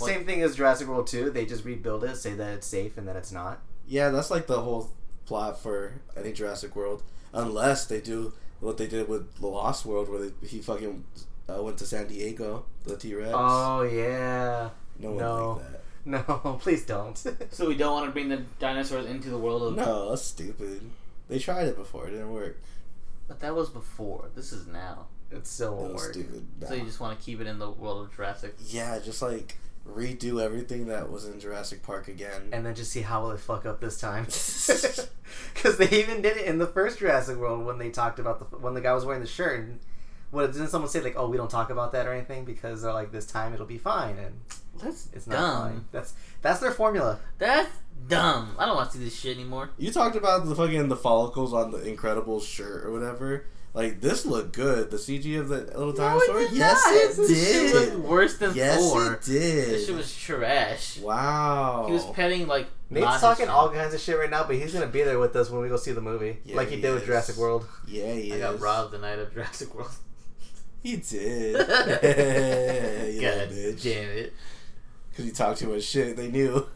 What- Same thing as Jurassic World Two. They just rebuild it, say that it's safe and that it's not. Yeah, that's like the whole plot for any think Jurassic World, unless they do what they did with the Lost World, where they, he fucking uh, went to San Diego, the T Rex. Oh yeah. no one no. liked that. No, please don't. So, we don't want to bring the dinosaurs into the world of. No, that's stupid. They tried it before, it didn't work. But that was before. This is now. It's still That won't work. stupid. So, you just want to keep it in the world of Jurassic. yeah, just like redo everything that was in Jurassic Park again. And then just see how will they fuck up this time. Because they even did it in the first Jurassic World when they talked about the when the guy was wearing the shirt. And what didn't someone say like, "Oh, we don't talk about that or anything because they're like this time it'll be fine," and That's it's not dumb. fine. That's that's their formula. That's dumb. I don't want to see this shit anymore. You talked about the fucking the follicles on the Incredibles shirt or whatever. Like this looked good. The CG of the little dinosaur. did yes, not. it This shit did. worse than yes, Thor. it did. This shit was trash. wow. He was petting like. Nate's not talking chin. all kinds of shit right now, but he's gonna be there with us when we go see the movie, Yeah, like he, he did with. Jurassic World. yeah, he I got robbed the night of Jurassic World. He did. you God bitch. damn it. Because he talked too much shit. They knew.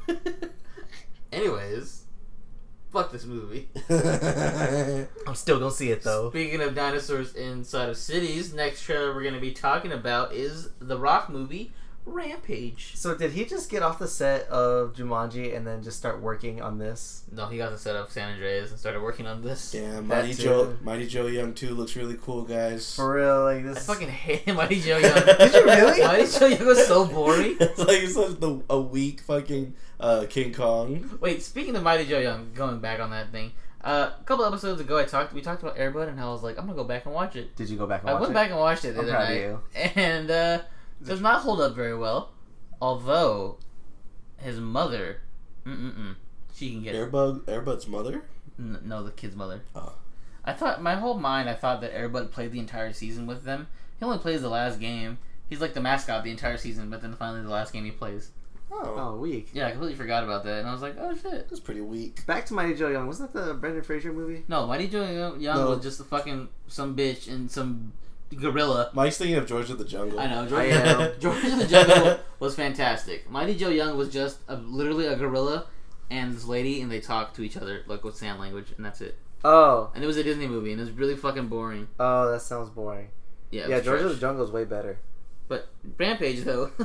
Anyways, fuck this movie. I'm still gonna see it though. Speaking of dinosaurs inside of cities, next trailer we're to be talking about is the Rock movie Rampage. So did he just get off the set of Jumanji and then just start working on this? No, he got the set of San Andreas and started working on this. Damn, Mighty too. Joe, Mighty Joe Young too looks really cool, guys. For real, like I this. fucking hate Mighty Joe Young. Did you really? Mighty Joe Young was so boring. it's like it's like the, a weak fucking uh, King Kong. Wait, speaking of Mighty Joe Young, going back on that thing, uh, a couple episodes ago, I talked. We talked about Airbud and how I was like, I'm gonna go back and watch it. Did you go back and I watch went it? back and watched it the I'm other proud of night, you. and uh, does not hold up very well. Although his mother, mm-mm-mm, she can get it. Airbud, Airbud's mother? N- no, the kid's mother. Oh. I thought my whole mind, I thought that Airbud played the entire season with them. He only plays the last game. He's like the mascot the entire season, but then finally the last game he plays. Oh. Oh, weak. Yeah, I completely forgot about that, and I was like, oh shit. That's pretty weak. Back to Mighty Joe Young. Wasn't that the Brendan Fraser movie? No, Mighty Joe Young Young No. was just a fucking some bitch and some gorilla. Mike's thinking of George of the Jungle. I know. George, I am. George of the Jungle was fantastic. Mighty Joe Young was just a, literally a gorilla and this lady, and they talked to each other like with sign language, and that's it. Oh, And it was a Disney movie, and it was really fucking boring. oh, that sounds boring. Yeah, yeah, was George trash. of the Jungle is way better. But Rampage though,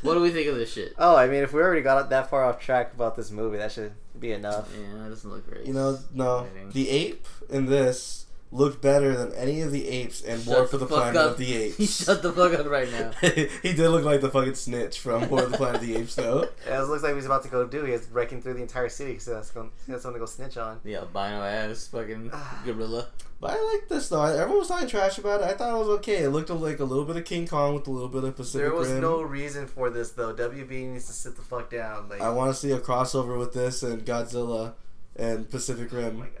what do we think of this shit? Oh, I mean, if we already got that far off track about this movie, that should be enough. Yeah, it doesn't look great. You know, no. The ape in this looked better than any of the apes and War for the the, fuck Planet up. of the Apes. You shut the fuck up right now. he did look like the fucking snitch from War of the Planet of the Apes, though. Yeah, it looks like he's about to go do. He's wrecking through the entire city because that's going. That's something to go snitch on. The albino ass fucking gorilla. But I like this though. I- Everyone was talking trash about it. I thought it was okay. It looked like a little bit of King Kong with a little bit of Pacific Rim. There was Rim. no reason for this though. WB needs to sit the fuck down. Like, I want to see a crossover with this and Godzilla and Pacific oh Rim. my god.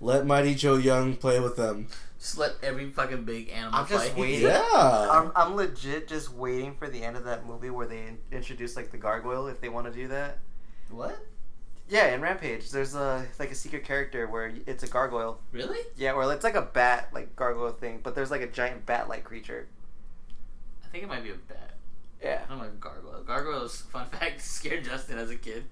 Let Mighty Joe Young play with them. Just let every fucking big animal I'm just fight. waiting. Yeah. I'm, I'm legit just waiting for the end of that movie where they in- introduce like the gargoyle if they want to do that. What? Yeah, in Rampage, there's a like a secret character where it's a gargoyle. Really? Yeah, or it's like a bat like gargoyle thing, but there's like a giant bat-like creature. I think it might be a bat. Yeah. I don't like gargoyle. Gargoyles, fun fact, scared Justin as a kid.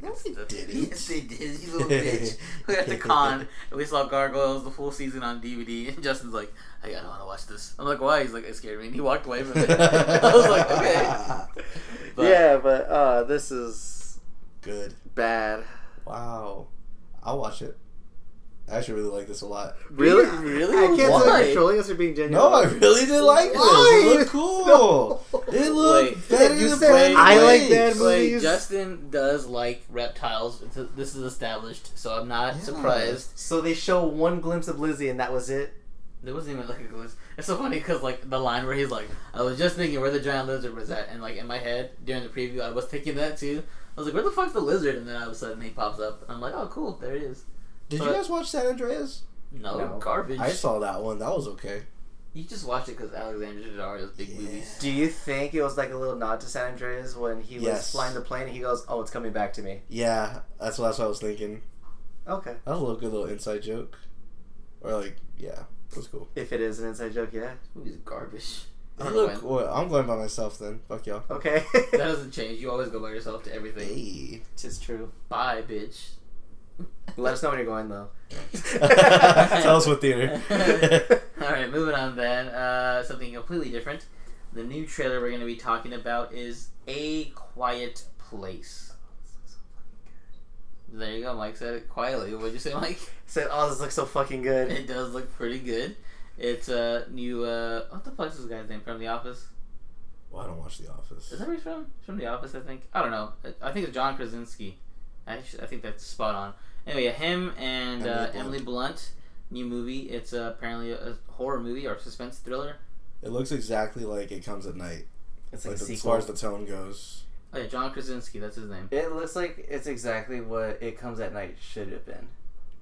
No, he The- didn't. Yes, they did. You little bitch. We were at the con and we saw Gargoyles the full season on DVD. And Justin's like, I don't want to watch this. I'm like, why? He's like, it scared me. And he walked away from it. I was like, okay. But yeah, but uh, this is Good. bad. Wow. I'll watch it. I actually really like this a lot. Really? Really? I can't tell Why? if you're trolling us or being genuine. No, I really did like Why? this. It looked cool. No. It looked Wait. better You than said Planet I like Apes. that Wait. Justin does like reptiles. It's- This is established, so I'm not Yeah. surprised. So they show one glimpse of Lizzie and that was it. There wasn't even like a glimpse. It's so funny because like the line where he's like, "I was just thinking where the giant lizard was at," and like in my head during the preview, I was thinking that too. I was like, "Where the fuck's the lizard?" And then all of a sudden he pops up, and I'm like, "Oh, cool, there he is." Did you guys watch San Andreas? No, No. garbage. I saw that one. That was okay. You just watched it because Alexandra Daddario's big Yeah. movies. Do you think it was like a little nod to San Andreas when he was flying the plane and he goes, "Oh, it's coming back to me." Yeah, that's what, that's what I was thinking. Okay. That was a little good little inside joke. Or like, yeah, it was cool. If it is an inside joke, yeah. This movie's garbage. I It don't know looked when. cool. I'm going by myself then. Fuck y'all. Okay. That doesn't change. You always go by yourself to everything. Hey. Tis true. Bye, bitch. Let us know when you're going though. Tell us what theater. All right, moving on then. Uh, something completely different. The new trailer we're going to be talking about is A Quiet Place. There you go. Mike said it quietly. What'd you say, Mike? Said, "Oh, this looks so fucking good." It does look pretty good. It's a new. Uh, what the fuck's this guy's name from The Office? well, I don't watch The Office. Is that where he's from? He's from The Office, I think. I don't know. I think it's John Krasinski. Actually, I think that's spot on. Anyway, yeah, him and Emily uh, Blunt. Emily Blunt. New movie. It's uh, apparently a, a horror movie or suspense thriller. It looks exactly like It Comes at Night. It's like Like a the, as far as the tone goes. Oh yeah, John Krasinski. That's his name. It looks like it's exactly what It Comes at Night should have been.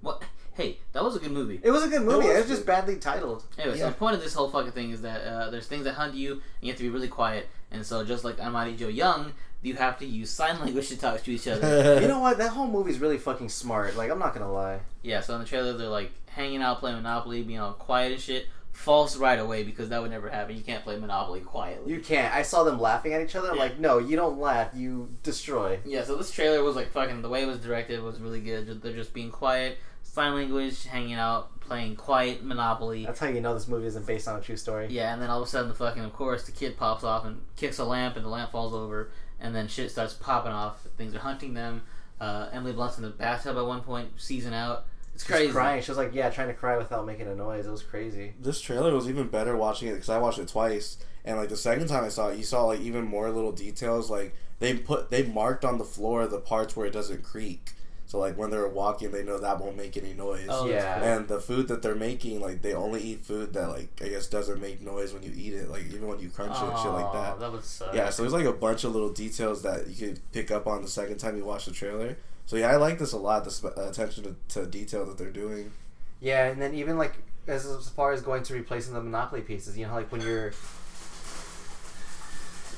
What? Hey, that was a good movie. It was a good movie. was It was just badly titled. Anyway, so Yeah. the point of this whole fucking thing is that uh, there's things that hunt you, and you have to be really quiet. And so, just like Almighty Joe Young, you have to use sign language to talk to each other. You know what? That whole movie's really fucking smart. Like, I'm not gonna lie. yeah. So in the trailer, they're like hanging out, playing Monopoly, being all quiet and shit. False right away because that would never happen. You can't play Monopoly quietly. You can't. I saw them laughing at each other. I'm Yeah. like, no, you don't laugh. You destroy. Yeah, so this trailer was like fucking the way it was directed was really good. They're just being quiet, sign language, hanging out, playing quiet Monopoly. That's how you know this movie isn't based on a true story. Yeah, and then all of a sudden the fucking of course the kid pops off and kicks a lamp and the lamp falls over and then shit starts popping off. Things are hunting them. Uh, Emily Blunt's in the bathtub at one point, season out. It's She's crazy. crying. She was like, yeah, trying to cry without making a noise. It was crazy. this trailer was even better watching it because I watched it twice, and like the second time I saw it, you saw like even more little details. Like they put they marked on the floor the parts where it doesn't creak. So like when they're walking, they know that won't make any noise. Oh, Yeah. cool. And the food that they're making, like they only eat food that like I guess doesn't make noise when you eat it. Like even when you crunch it and shit like that. That would suck. Yeah, so there's like a bunch of little details that you could pick up on the second time you watch the trailer. So yeah, I like this a lot. The sp- uh, attention to, to detail that they're doing. Yeah, and then even like as, as far as going to replacing the Monopoly pieces, you know, like when you're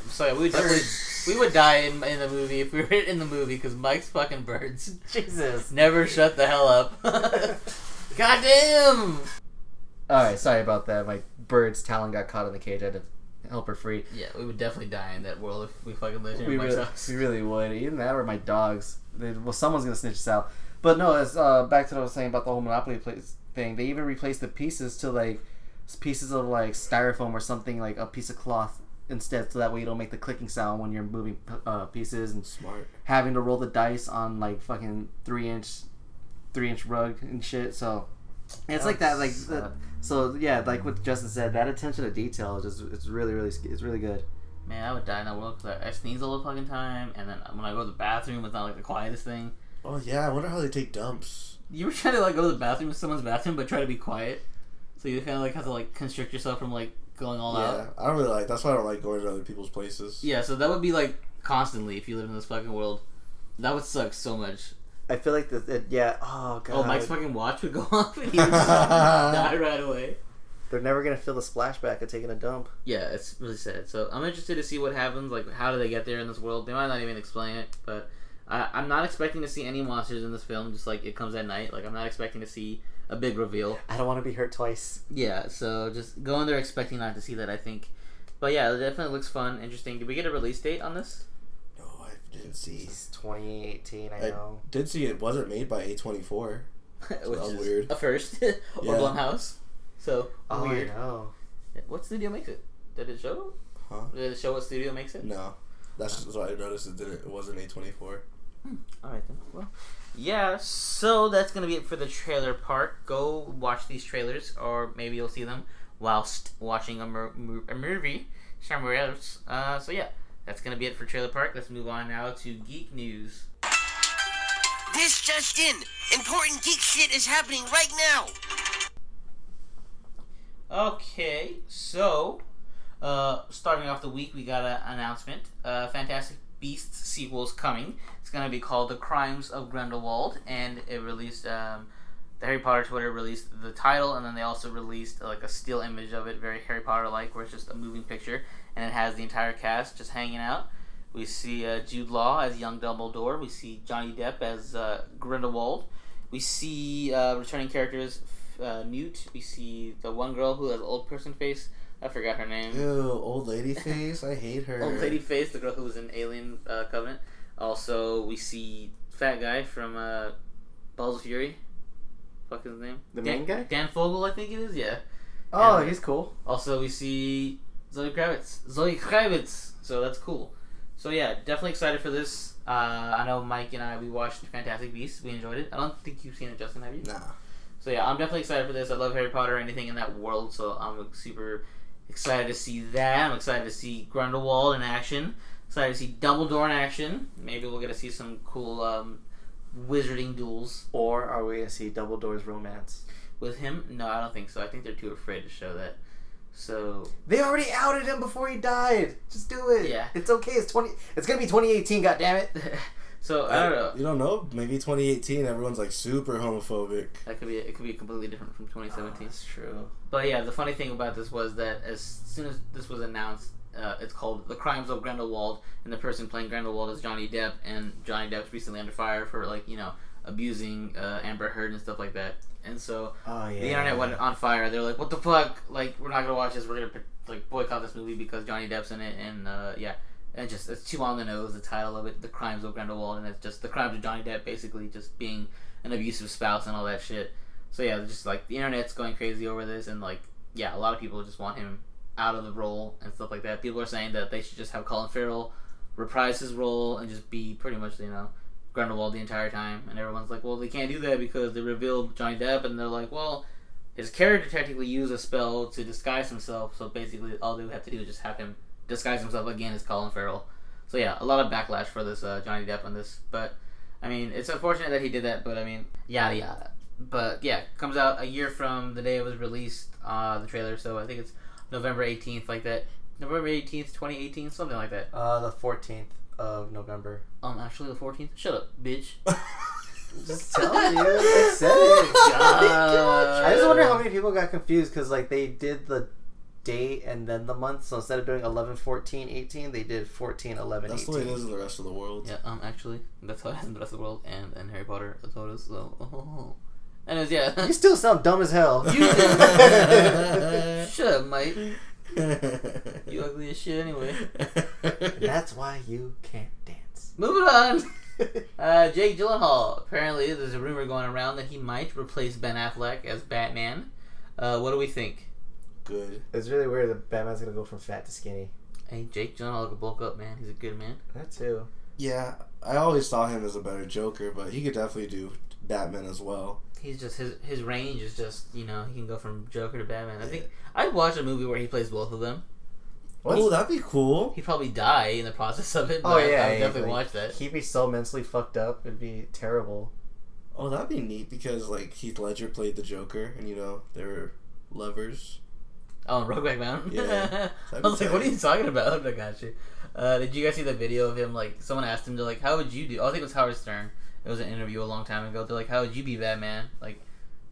So yeah, we would definitely we would die in, in the movie if we were in the movie because Mike's fucking birds Jesus. never shut the hell up. Goddamn. All right, sorry about that. My bird's talon got caught in the cage. I had to help her free. Yeah, we would definitely die in that world if we fucking lived here We Mike's really, house. we really would. Even that or my dogs. They, well, someone's gonna snitch us out. But no, as uh, back to what I was saying about the whole Monopoly place thing. They even replaced the pieces to like pieces of like styrofoam or something like a piece of cloth instead, so that way you don't make the clicking sound when you're moving p- uh, pieces and Smart. having to roll the dice on like fucking three inch, three inch rug and shit. So it's like that, like That's, uh, so yeah, like what Justin said, that attention to detail is just it's really really it's really good. Man, I would die in that world because I sneeze all the fucking time, and then when I go to the bathroom, it's not like the quietest thing. Oh yeah, I wonder how they take dumps. You were trying to like go to the bathroom in someone's bathroom, but try to be quiet? So you kind of like have to like constrict yourself from like going all yeah, out. I don't really like. That's why I don't like going to other people's places. Yeah, so that would be like constantly if you live in this fucking world. That would suck so much. I feel like the, it, yeah. Oh god. Oh, Mike's fucking watch would go off and he would just die right away. They're never gonna feel the splashback of taking a dump. Yeah, it's really sad. So I'm interested to see what happens. Like, how do they get there in this world? They might not even explain it, but I, I'm not expecting to see any monsters in this film. Just like it comes at night. Like I'm not expecting to see a big reveal. I don't want to be hurt twice. Yeah, so just go in there expecting not to see that. I think, but yeah, it definitely looks fun, interesting. Did we get a release date on this? No, I didn't see. It's 2018. I I know. did see it wasn't made by A24. Which was is weird. a first, or Yeah. Blumhouse. So Oh, weird. I know. What studio makes it? Did it show? Huh? Did it show what studio makes it? No, that's just what I noticed. It didn't. It wasn't A24. Hmm. All right then. Well, yeah. So that's gonna be it for the trailer part. Go watch these trailers, or maybe you'll see them whilst watching a, mo- a movie somewhere else. Uh, so yeah, that's gonna be it for trailer park. Let's move on now to geek news. This just in. Important geek shit is happening right now. Okay, so uh, starting off the week, we got an announcement. Uh, Fantastic Beasts sequel is coming. It's gonna be called The Crimes of Grindelwald, and it released. Um, the Harry Potter Twitter released the title, and then they also released like a still image of it, very Harry Potter like, where it's just a moving picture, and it has the entire cast just hanging out. We see uh, Jude Law as young Dumbledore. We see Johnny Depp as uh, Grindelwald. We see uh, returning characters uh, Newt. We see the one girl who has old person face. I forgot her name. Ew, old lady face. I hate her. Old lady face, the girl who was in Alien uh, Covenant. Also, we see fat guy from uh, Balls of Fury. Fuck his name. The Dan, main guy? Dan Fogler, I think it is. Yeah. Oh, Yeah. he's cool. Also, we see Zoe Kravitz. Zoe Kravitz. So that's cool. So yeah, definitely excited for this. Uh, I know Mike and I we watched Fantastic Beasts. We enjoyed it. I don't think you've seen it, Justin. Have you? Nah. So yeah, I'm definitely excited for this. I love Harry Potter, anything in that world. So I'm super excited to see that. I'm excited to see Grindelwald in action. Excited to see Dumbledore in action. Maybe we'll get to see some cool um, wizarding duels Or are we gonna see Dumbledore's romance? with him. No, I don't think so. I think they're too afraid to show that. So They already outed him before he died. Just do it. Yeah. It's okay. It's twenty. It's gonna be 2018. God damn it. so I don't know. You don't know? Maybe 2018. Everyone's like super homophobic. That could be it. Could be completely different from 2017. that's true. But yeah, the funny thing about this was that as soon as this was announced, uh, it's called The Crimes of Grindelwald, and the person playing Grindelwald is Johnny Depp, and Johnny Depp's recently under fire for like you know abusing uh, Amber Heard and stuff like that. And so Oh yeah. the internet went on fire. They're like, "What the fuck? Like, we're not gonna watch this. We're gonna like boycott this movie because Johnny Depp's in it." And uh, yeah, and just it's too on the nose. The title of it, "The Crimes of Grindelwald," and it's just the crimes of Johnny Depp, basically just being an abusive spouse and all that shit. So yeah, just like the internet's going crazy over this, and like yeah, a lot of people just want him out of the role and stuff like that. People are saying that they should just have Colin Farrell reprise his role and just be pretty much you know Grindelwald the entire time. And everyone's like, well, they can't do that because they revealed Johnny Depp, and they're like, well, his character technically used a spell to disguise himself. So basically, all they would have to do is just have him disguise himself again as Colin Farrell. So yeah, a lot of backlash for this uh, Johnny Depp on this, but I mean, it's unfortunate that he did that. But I mean, yada yada. But yeah, comes out a year from the day it was released, uh, the trailer. So I think it's November eighteenth, like that. November eighteenth, twenty eighteen, something like that. Uh, the 14th of November. Um, actually the fourteenth. Shut up, bitch. Just tell you. I said it. God. I just wonder how many people got confused because like they did the date and then the month. So instead of doing 11, 14, 18, they did 14, 11, That's the 18. way it is in the rest of the world. Yeah, um, actually, that's how it is in the rest of the world, and and Harry Potter, that's how it is. So, oh. Anyways, yeah. You still sound dumb as hell. You Shut up, mate. You ugly as shit, anyway. That's why you can't dance. Moving on. Uh, Jake Gyllenhaal. Apparently, there's a rumor going around that he might replace Ben Affleck as Batman. Uh, what do we think? Good. It's really weird that Batman's gonna go from fat to skinny. Hey, Jake Gyllenhaal could bulk up, man. He's a good man. That too. Yeah, I always saw him as a better Joker, but he could definitely do Batman as well. He's just his his range is just you know he can go from Joker to Batman. I think I'd watch a movie where he plays both of them. Oh, that'd be cool. He'd probably die in the process of it. Oh but yeah, I would yeah, definitely like, watch that. He'd be so mentally fucked up. It'd be terrible. Oh, that'd be neat because like Heath Ledger played the Joker, and you know they were lovers. Oh, Brokeback Mountain. Yeah. I was like, what are you talking about? I got you. Uh, did you guys see the video of him? Like, someone asked him to like, how would you do? Oh, I think it was Howard Stern. It was an interview a long time ago. They're like, how would you be Batman? Like,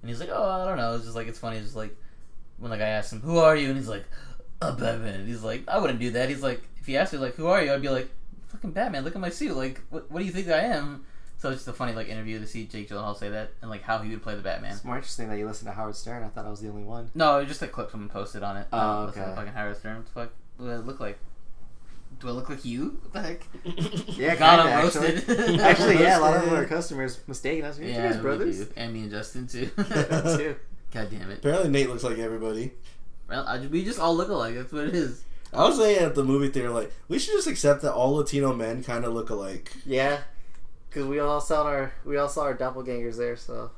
and he's like, oh, I don't know. It's just like it's funny. It's just like when the guy asks him, who are you? And he's like, a Batman. And he's like, I wouldn't do that. He's like, if he asked me like, who are you? I'd be like, fucking Batman. Look at my suit. Like, what, what do you think I am? So it's just a funny like interview to see Jake Gyllenhaal say that and like how he would play the Batman. It's more interesting that you listen to Howard Stern. I thought I was the only one. No, it was just a clip someone posted on it. Oh, Um, okay. Fucking Howard Stern. What the fuck? What do I look like? Do I look like you? What the heck? Yeah, got kinda, I'm actually. roasted. Actually, yeah, a lot of Roasted. our customers mistaken us. You're yeah, you guys brothers. do. and me and Justin too. too. God damn it! Apparently, Nate looks like everybody. Well, I, we just all look alike. That's what it is. I was saying at the movie theater, like we should just accept that all Latino men kind of look alike. Yeah, because we all saw our we all saw our doppelgangers there. So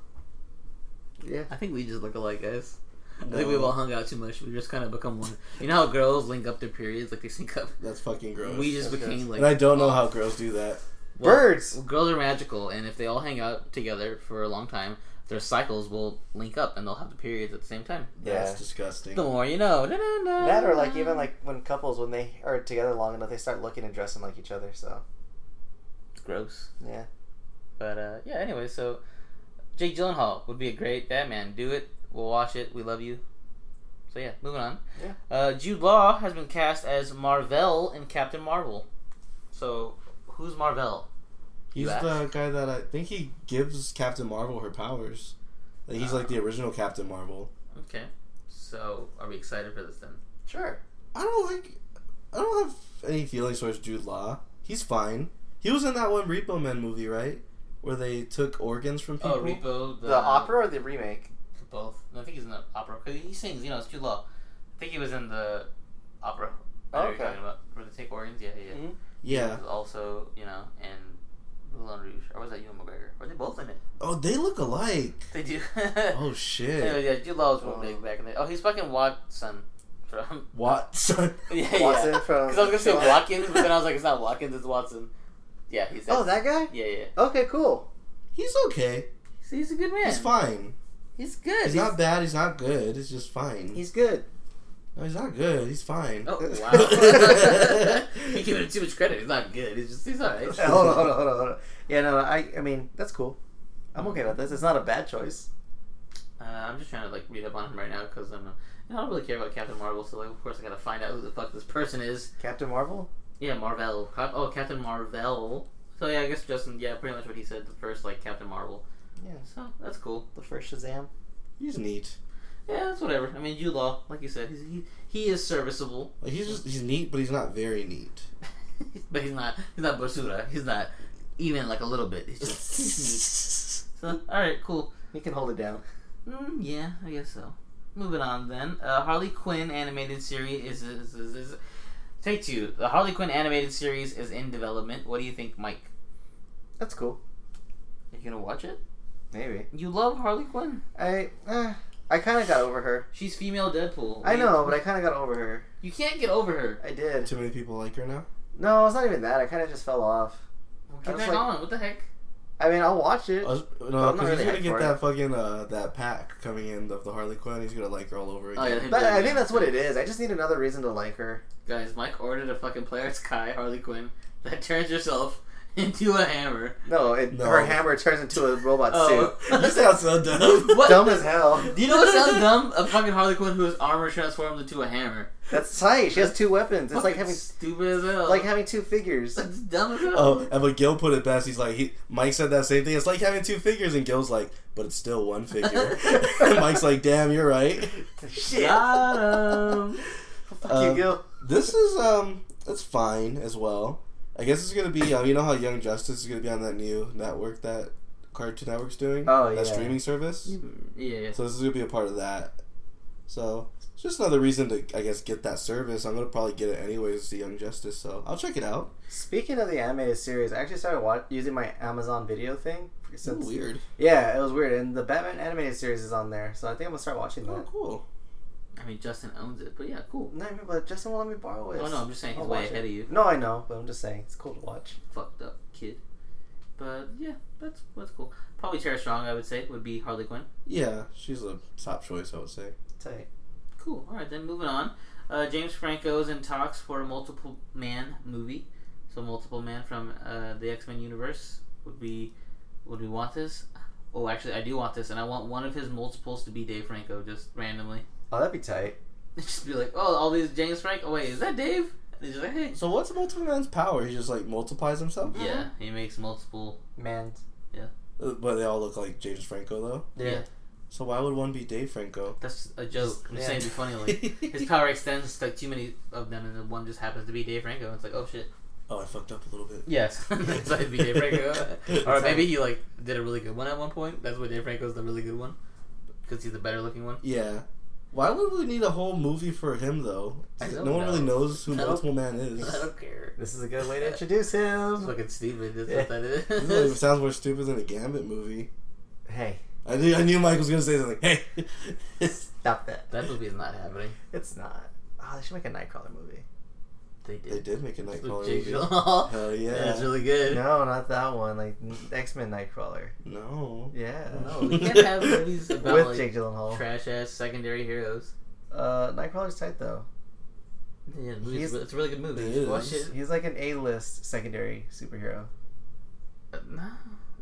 yeah, I think we just look alike, guys. I think we've all hung out too much. We just kind of become one. You know how girls link up their periods, like they sync up. That's fucking gross. We just That's became gross. like. and I don't know how girls do that. well, birds. Well, girls are magical, and if they all hang out together for a long time, their cycles will link up, and they'll have the periods at the same time. Yeah. That's disgusting. The more you know. Da-da-da. That or like even like when couples when they are together long enough, they start looking and dressing like each other. So It's gross. yeah, But uh, yeah, anyway, so Jake Gyllenhaal would be a great Batman. Do it. We'll watch it. We love you. So yeah, moving on. Yeah. Uh, Jude Law has been cast as Marvel in Captain Marvel. So who's Marvel? He's You the guy that I think he gives Captain Marvel her powers. Like, he's like the original Captain Marvel. Okay. So are we excited for this then? sure. I don't like. I don't have any feelings towards Jude Law. He's fine. He was in that one Repo Man movie, right? Where they took organs from people. Oh, Repo. The, The opera or the remake? Both. I think he's in the opera because he sings. You know, it's Jude Law. I think he was in the opera. I know what Okay. You're talking about where they take organs. Yeah, yeah. yeah. Mhm. Yeah. He was also, you know, in Moulin Rouge. Or was that Ewan McGregor? Were they both in it? Oh, they look alike. They do. Oh shit. Anyway, yeah, Jude Law was real Oh. big back in the. Oh, he's fucking Watson from. Watson. Yeah, yeah. Watson from- Because I was gonna say Watkins, but then I was like, it's not Watkins, it's Watson. Yeah, he's. Oh, that guy. Yeah, yeah. Okay, cool. He's okay. He's, he's a good man. He's fine. He's good. He's not bad. He's not good. He's just fine. He's good. no, he's not good. He's fine. Oh wow! You're giving him too much credit. He's not good. He's just he's alright. hold on, hold on, hold on, hold on. Yeah, no, I, I mean, that's cool. I'm okay with this. It's not a bad choice. Uh, I'm just trying to like read up on him right now because I'm. Uh, you know, I don't really care about Captain Marvel, so like, of course I gotta find out who the fuck this person is. Captain Marvel. Yeah, Marvel. Cap- Oh, Captain Marvel. So yeah, I guess Justin. Yeah, pretty much what he said. The first like Captain Marvel. Yeah, So that's cool. the first Shazam. He's neat. Yeah, that's whatever. I mean, Jude Law, like you said, he's, he he is serviceable, Like he's just he's neat, but he's not very neat. but he's not he's not basura. He's not even like a little bit. He's just he's neat. So all right, cool. He can hold it down. Mm, yeah, I guess so. Moving on then. Uh, Harley Quinn animated series is, is, is, is Take two. The Harley Quinn animated series is in development. What do you think, Mike? That's cool. You gonna watch it? Maybe. You love Harley Quinn. I, eh, I kind of got over her. She's female Deadpool. I know, but I kind of got over her. you can't get over her. I did. Too many people like her now. No, it's not even that. I kind of just fell off. Well, I get back like- on. What the heck? I mean, I'll watch it. I was, I'm no, because really he's gonna get that it. fucking uh, that pack coming in of the Harley Quinn. He's gonna like her all over again. Oh, yeah, But I think that's what it is. I just need another reason to like her. Guys, Mike ordered a fucking Player Sky Harley Quinn that turns yourself into a hammer. No, it, No. her hammer turns into a robot Oh. you sound so dumb. What? Dumb as hell. Do you know what sounds dumb? A fucking Harley Quinn whose armor transformed into a hammer. That's tight. She has two weapons. It's like having stupid as hell. like having two figures. that's dumb as hell. Oh, and but Gil put it best. He's like, he Mike said that same thing. It's like having two figures, and Gil's like, but it's still one figure. and Mike's like, damn, you're right. Shit. Got him. Fuck Um, you, Gil. This is um, it's fine as well. I guess it's gonna be. Um, you know how Young Justice is gonna be on that new network that Cartoon Network's doing. Oh, that yeah. streaming service. Yeah, yeah. So this is gonna be a part of that. So It's just another reason to, I guess, get that service. I'm gonna probably get it anyways, the Young Justice. So I'll check it out. Speaking of the animated series, I actually started wa- using my Amazon Video thing. Since, weird. Yeah, it was weird, and the Batman animated series is on there, so I think I'm gonna start watching Oh, that. cool. I mean, Justin owns it, but yeah, cool. No, but Justin won't let me borrow it. Oh no, I'm just saying he's I'll way watch ahead it. of you. No, I know, but I'm just saying it's cool to watch. Fucked up kid. But yeah, that's that's cool. Probably Tara Strong, I would say, would be Harley Quinn. Yeah, she's a top choice, I would say. Tight. Cool. All right, then moving on. Uh, James Franco is in talks for a multiple man movie. So multiple man from uh, the X Men universe would be. Would we want this? Oh, actually, I do want this, and I want one of his multiples to be Dave Franco, just randomly. Oh, that'd be tight. just be like, oh, all these James Franco. Oh wait, is that Dave? And he's like, hey. So what's Multiple Man's power? He just like multiplies himself. Yeah, he makes multiple. Mans. Uh, But they all look like James Franco though. Yeah, So why would one be Dave Franco? that's a joke. I'm just Yeah. saying, it'd be funny. Like his power extends to like too many of them, and then one just happens to be Dave Franco. It's like, oh shit. Oh, I fucked up a little bit. Yes, that's why it'd be Dave Franco. or maybe he like did a really good one at one point. That's why Dave Franco's the really good one because he's the better looking one. Yeah. Why would we need a whole movie for him though? I don't no one really knows who I Multiple Man is. I don't care. This is a good way to introduce him. Fucking stupid. That's Yeah. what that This like, is. sounds more stupid than a Gambit movie. Hey, I knew I knew Mike was gonna say something. Hey, stop that. that movie is not happening. It's not. Oh, they should make a Nightcrawler movie. They did. they did make a Nightcrawler Jake movie. Gyllenhaal. Hell yeah! Yeah, it's really good. No, not that one. Like X Men Nightcrawler. No. Yeah. No, we can't have movies about With like Jake Gyllenhaal. trash ass secondary heroes. Uh, Nightcrawler's tight though. Yeah, the He's- it's a really good movie. It You should Watch it. He's like an A-list secondary superhero. Uh, no,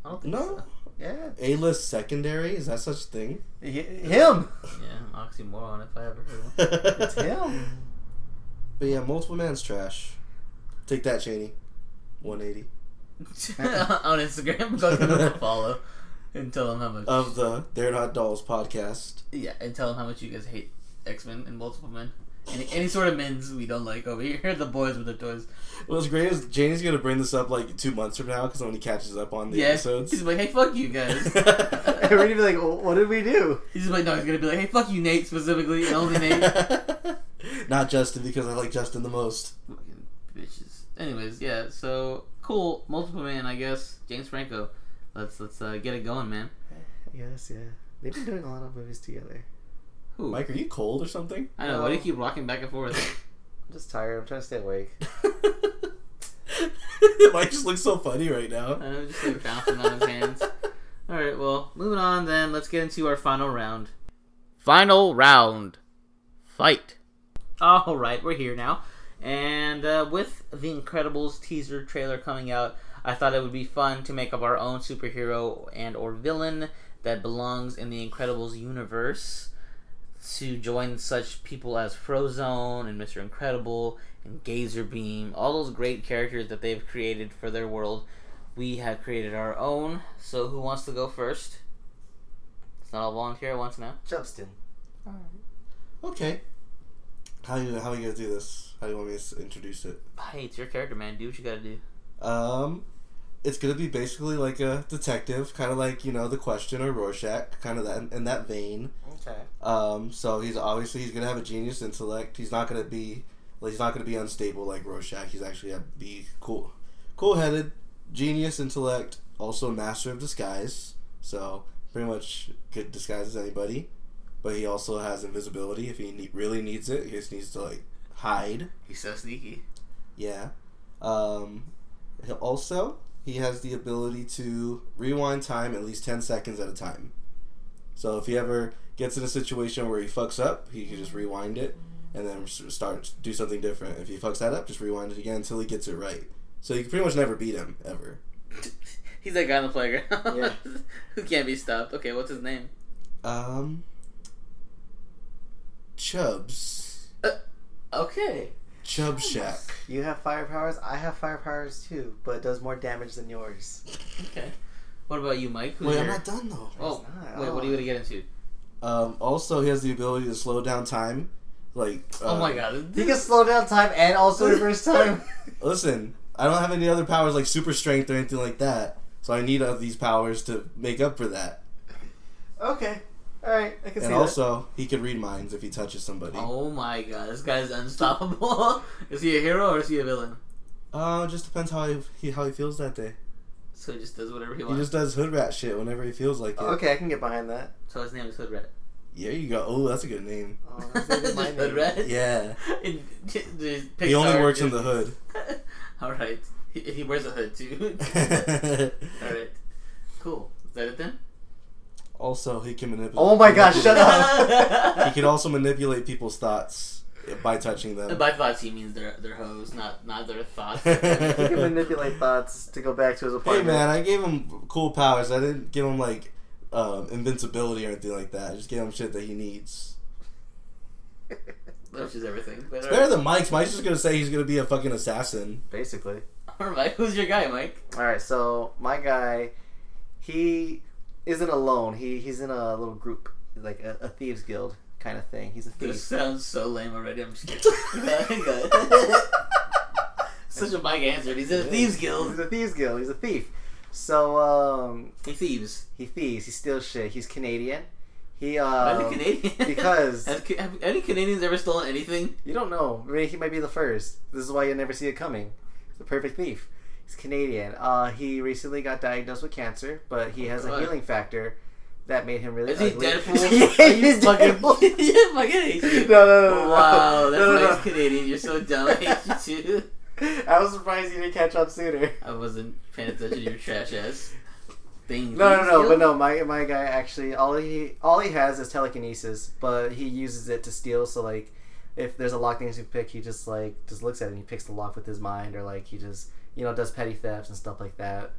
I don't think No. so. Yeah. A-list secondary is that such a thing? Hi- him. Yeah, oxymoron if I ever heard one. It's him. But yeah, Multiple Man's trash. Take that, Cheney. 180 on Instagram. Go give him a follow and tell him how much. of the They're Not Dolls podcast. yeah, and tell him how much you guys hate X Men and multiple men. Any any sort of men's we don't like over here. The boys with the toys. What's great is Cheney's gonna bring this up like two months from now because when he catches up on the Yeah, episodes. he's like, hey, fuck you guys. And we're gonna be like, "Well, what did we do? He's like, no, he's gonna be like, hey, fuck you, Nate, specifically, and only Nate. Not Justin because I like Justin the most. Fucking bitches. Anyways, yeah. So cool, multiple man. I guess James Franco. Let's let's uh, get it going, man. Yes, yeah. They've been doing a lot of movies together. Who? Mike, are you cold or something? I don't know. Why do you keep rocking back and forth? I'm just tired. I'm trying to stay awake. Mike just looks so funny right now. I know, just like bouncing on his hands. All right, well, moving on then. Let's get into our final round. Final round. Fight. All right, we're here now. And uh, with the Incredibles teaser trailer coming out, I thought it would be fun to make up our own superhero and or villain that belongs in the Incredibles universe to join such people as Frozone and Mr. Incredible and Gazerbeam, all those great characters that they've created for their world. We have created our own. So who wants to go first? It's not all volunteer at once now. Justin. All right. Okay. How you how are you gonna do this? How do you want me to introduce it? Hey, it's your character, man. Do what you gotta do. Um, it's gonna be basically like a detective, kind of like you know the Question or Rorschach, kind of that in that vein. Okay. Um, so he's obviously he's gonna have a genius intellect. He's not gonna be like he's not gonna be unstable like Rorschach. He's actually gonna be cool, cool headed, genius intellect, also master of disguise. So pretty much could disguise as anybody. But he also has invisibility if he ne- really needs it. He just needs to like hide. He's so sneaky. Yeah. Um, he- also, he has the ability to rewind time at least 10 seconds at a time. So if he ever gets in a situation where he fucks up, he can just rewind it and then start do something different. If he fucks that up, just rewind it again until he gets it right. So you can pretty much never beat him ever. He's that guy on the playground. Yeah. Who can't be stopped. Okay, what's his name? Um, Chubbs, Okay. Chub Shack. You have fire powers. I have fire powers too, but it does more damage than yours. Okay. What about you, Mike? Who's Wait, I'm not done though. Oh, not. wait. What are you gonna get into? Um, also, he has the ability to slow down time. Like, oh uh, my god. He can slow down time and also reverse time. Listen, I don't have any other powers like super strength or anything like that, so I need uh, these powers to make up for that. okay. All right, I can see And also, he can read minds if he touches somebody. Oh my god, this guy's unstoppable. is he a hero or is he a villain? Uh, just depends how he, he how he feels that day. So he just does whatever he wants. He just does hood rat shit whenever he feels like it. Okay, I can get behind that. So his name is Hood Rat. There you go. Oh, that's a good name. Oh, that's even my Hood name. Rat. Yeah. In- the He only works in the hood. All right. He, he wears a hood too. All right. Cool. Is that it then? Also, he can manipulate. Oh my gosh, shut up. He can also manipulate people's thoughts by touching them. By thoughts, he means their their hoes, not not their thoughts. He can manipulate thoughts to go back to his apartment. Hey man, I gave him cool powers. I didn't give him like um, invincibility or anything like that. I just gave him shit that he needs. Which is everything. But It's better than Mike's. Mike's just gonna say he's gonna be a fucking assassin. Basically. All right. Who's your guy, Mike? All right, so my guy, he isn't alone. He he's in a little group, like a, a thieves guild kind of thing. He's a thief. This sounds so lame already. I'm just kidding. Such a Mike answer. He's in a thieves guild. He's a thieves guild. He's a thief. So um, He thieves. he thieves. He steals shit. He's Canadian. He uh, he Canadian? because- have, have any Canadians ever stolen anything? you don't know. Maybe he might be the first. This is why you never see it coming. He's the perfect thief. He's Canadian. Uh, he recently got diagnosed with cancer, but he has a healing factor that made him really. Is he ugly. Deadpool? yeah, he's fucking? Deadpool. yeah, fucking hate you. No, no, no, no. Wow, that's No, no, why no. he's Canadian. You're so dumb. I hate you too. I was surprised you didn't catch on sooner. I wasn't paying attention to your trash ass thing. No, no, no, but no. My my guy actually all he all he has is telekinesis, but he uses it to steal. So like, if there's a lock that needs to be picked, he just like just looks at it and he picks the lock with his mind, or like he just you know does petty thefts and stuff like that.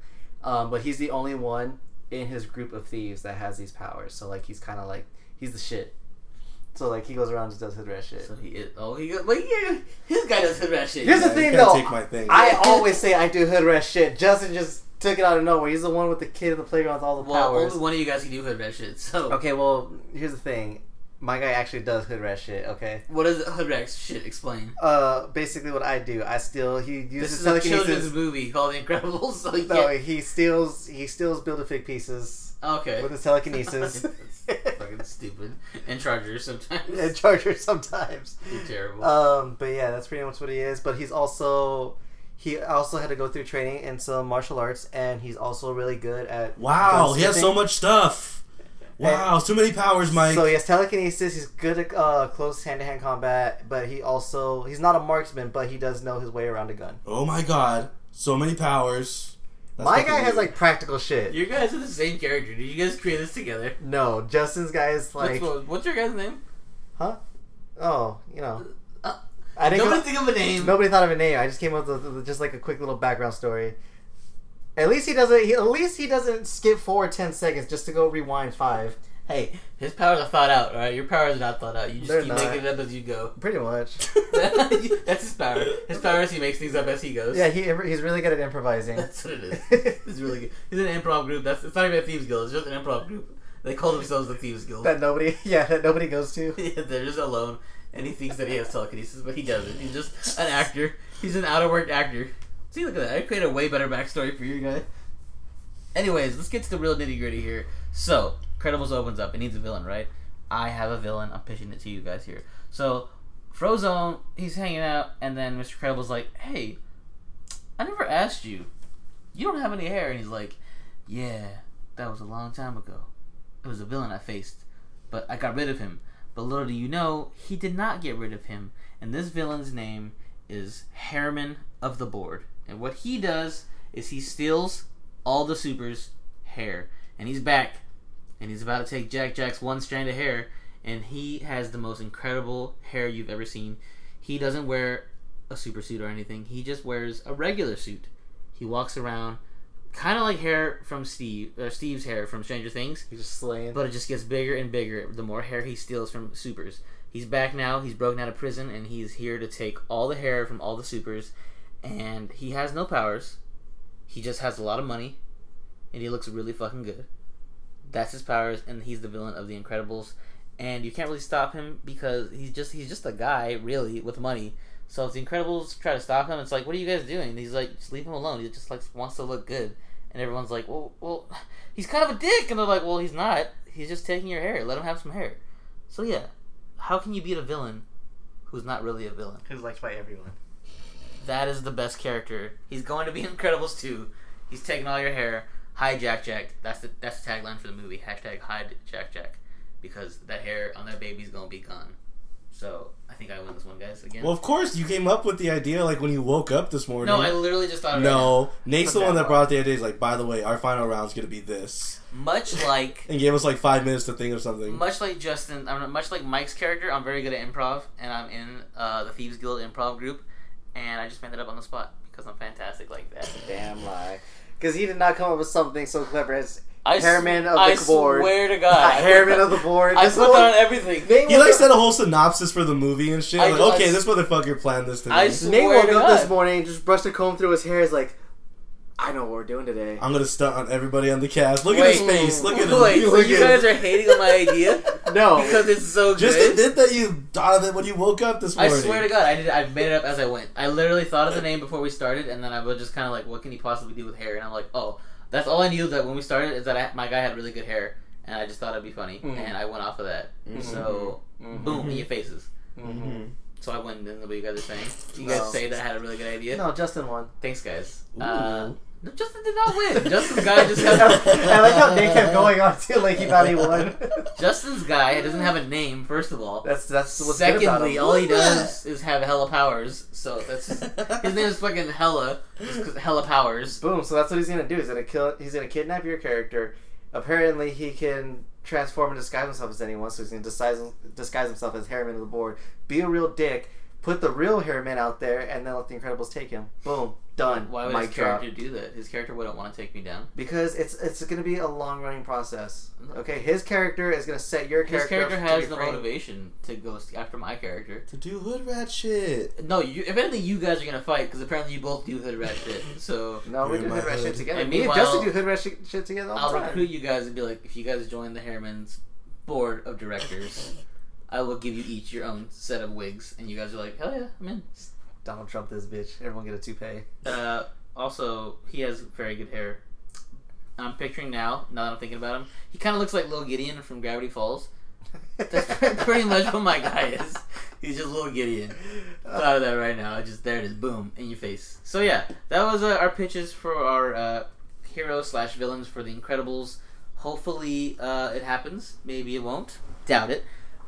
Um, but he's the only one in his group of thieves that has these powers. So like he's kind of like he's the shit. So like he goes around and just does hood rat shit. So he is. Oh, he. go- But yeah, his guy does hood rat shit. Here's the thing, though. take my thing. I always say I do hood rat shit. Justin just took it out of nowhere. He's the one with the kid in the playground with all the well, powers. only one of you guys can do hood rat shit. So Okay, well, here's the thing. My guy actually does hood rat shit, okay? what does hood rat shit explain? Uh, basically what I do, I steal, he uses This uses is a children's movie called The Incredibles. So he No, can't. he steals, he steals Build-A-Fig pieces Okay. with his telekinesis. That's fucking stupid. And Chargers sometimes. and Charger sometimes. You're terrible. Um, but yeah, that's pretty much what he is. But he's also, he also had to go through training in some martial arts, and he's also really good at wow, he has so much stuff. Wow, too many powers, Mike. So he has telekinesis. He's good at uh, close hand-to-hand combat, but he also he's not a marksman, but he does know his way around a gun. oh my god, so many powers. That's My fucking guy has like practical shit. you guys are the same character. Did you guys create this together? No, Justin's guy is like, what's, what's your guy's name? Huh? Oh, you know, Uh, I didn't. Nobody Go, think of a name. nobody thought of a name. I just came up with, with just like a quick little background story. At least he doesn't. He, at least he doesn't skip forward ten seconds just to go rewind five. Hey, his powers are thought out, right? Your powers are not thought out. You just They're keep not. making it up as you go. Pretty much. That's his power. His power is he makes things up as he goes. yeah, he he's really good at improvising. That's what it is. He's really good. He's an improv group. That's it's not even a thieves guild. It's just an improv group. They call themselves the thieves guild. that nobody, yeah, that nobody goes to. Yeah, they're just alone, and he thinks that he has telekinesis, but he doesn't. He's just an actor. He's an out of work actor. See, look at that. I created a way better backstory for you guys. Anyways, let's get to the real nitty gritty here. So, Credibles opens up. It needs a villain, right? I have a villain. I'm pitching it to you guys here. So, Frozone, he's hanging out, and then Mr. Credible's like, "Hey, I never asked you. You don't have any hair." And he's like, "Yeah, that was a long time ago. It was a villain I faced, but I got rid of him. But little do you know, he did not get rid of him. And this villain's name is Hairman of the Board. And what he does is he steals all the supers' hair. And he's back. And he's about to take Jack Jack's one strand of hair. And he has the most incredible hair you've ever seen. He doesn't wear a super suit or anything. He just wears a regular suit. He walks around kind of like hair from Steve, or Steve's hair from Stranger Things. He's just slaying. But it just gets bigger and bigger the more hair he steals from supers. He's back now. He's broken out of prison and he's here to take all the hair from all the supers. And he has no powers. He just has a lot of money. And he looks really fucking good. That's his powers, and he's the villain of the Incredibles. And you can't really stop him because he's just he's just a guy, really, with money. So if the Incredibles try to stop him, it's like, what are you guys doing? And he's like, just leave him alone. He just like wants to look good. And everyone's like, well, well, he's kind of a dick. And they're like, well, he's not. He's just taking your hair. Let him have some hair. So yeah, how can you beat a villain who's not really a villain? Who's liked by everyone. That is the best character. He's going to be in Incredibles 2. He's taking all your hair. Hi Jack Jack. That's the that's the tagline for the movie. Hashtag hide Jack Jack. Because that hair on that baby's gonna be gone. So I think I win this one, guys. Again. Well, of course, you came up with the idea like when you woke up this morning. no, I literally just thought. No, Nate's the one that brought the idea. He's like, by the way, our final round's gonna be this, Much like and gave us like five minutes to think of something. much like Justin, I mean, much like Mike's character, I'm very good at improv, and I'm in uh, the Thieves Guild improv group, and I just made it up on the spot because I'm fantastic like that. Damn lie. Because he did not come up with something so clever as I Hairman s- of the I board. swear to God, Hairman of the board. I This put that on everything. Nate He like said a whole synopsis for the movie and shit. I- like, I okay, s- this motherfucker planned this to me. I Nate woke to up this morning, just brushed a comb through his hair. Is like, I know what we're doing today. I'm gonna stunt on everybody on the cast. Look at his face. Look at him. Wait, so you guys are hating on my idea No, because it's so good? Just admit that you thought of it when you woke up this morning. I swear to God, I did. I made it up as I went. I literally thought of the name before we started, and then I was just kind of like, "What can he possibly do with hair?" And I'm like, "Oh, that's all I knew that when we started is that I, my guy had really good hair, and I just thought it'd be funny, Mhm. and I went off of that. Mhm. So, Mhm. boom, in your faces. Mhm. So I went in the way you guys are saying. You guys No. say that I had a really good idea. no, Justin won. Thanks, guys. Ooh. Uh, no, Justin did not win. Justin's guy just I has. like how they kept going on too, like he thought he won. Justin's guy doesn't have a name. First of all. That's that's what's good about Secondly, him. all he does is have hella powers. So that's his, his name is fucking Hella. Hella powers. Boom. So that's what he's gonna do. He's gonna kill. He's gonna kidnap your character. Apparently, he can transform and disguise himself as anyone. So he's gonna disguise disguise himself as Hairman of the board. Be a real dick. Put the real Hairman out there, and then let the Incredibles take him. Boom. Done. Why would Mic his drop. character do that? His character wouldn't want to take me down. Because it's it's gonna be a long running process. Mm-hmm. Okay, his character is gonna set your character. His character. character up to has be the framed. motivation to go after my character. to do hood rat shit. No, you, if anything, you guys are gonna fight because apparently you both do hood rat shit. So No, we You're do in my hood rat shit together. And Me and meanwhile, Justin do hood rat shit, shit together all I'll time. recruit you guys and be like, if you guys join the Hairman's board of directors, I will give you each your own set of wigs, and you guys are like, hell yeah, I'm in. Donald Trump, this bitch. Everyone get a toupee. Uh, also, he has very good hair. I'm picturing now, now that I'm thinking about him, he kind of looks like Lil Gideon from Gravity Falls. That's pretty much what my guy is. He's just Lil Gideon. Thought of that right now. Just there it is, boom, in your face. So yeah, that was uh, our pitches for our uh, heroes slash villains for the Incredibles. Hopefully, uh, it happens. Maybe it won't. Doubt it.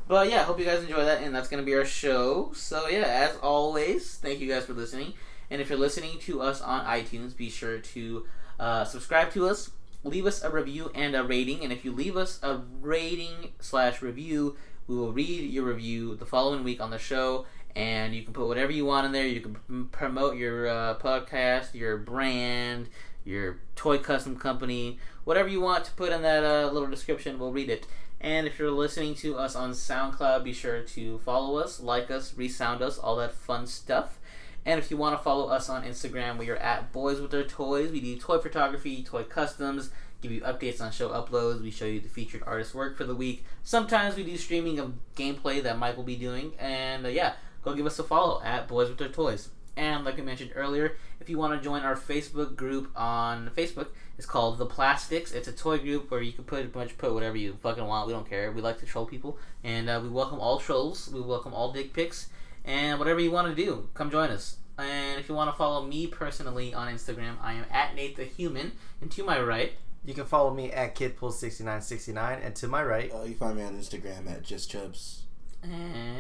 But yeah, hope you guys enjoy that, and that's gonna be our show. So yeah, as always, thank you guys for listening. And if you're listening to us on iTunes, be sure to uh, subscribe to us, leave us a review and a rating. And if you leave us a rating slash review, we will read your review the following week on the show. And you can put whatever you want in there. You can promote your uh, podcast, your brand, your toy custom company, whatever you want to put in that uh, little description. We'll read it. And if you're listening to us on SoundCloud, be sure to follow us, like us, resound us, all that fun stuff. And if you want to follow us on Instagram, we are at Boys with Their Toys. We do toy photography, toy customs, give you updates on show uploads. We show you the featured artist work for the week. Sometimes we do streaming of gameplay that Mike will be doing. And uh, yeah, go give us a follow at Boys with Their Toys. And like I mentioned earlier, if you want to join our Facebook group on Facebook, it's called The Plastics. It's a toy group where you can put much put whatever you fucking want. We don't care. We like to troll people, and uh, we welcome all trolls. We welcome all dick pics and whatever you want to do, come join us. And if you want to follow me personally on Instagram, I am at Nate the Human. And to my right, You can follow me at KidPool6969, and to my right, Uh, you find me on Instagram at Just Chubs. and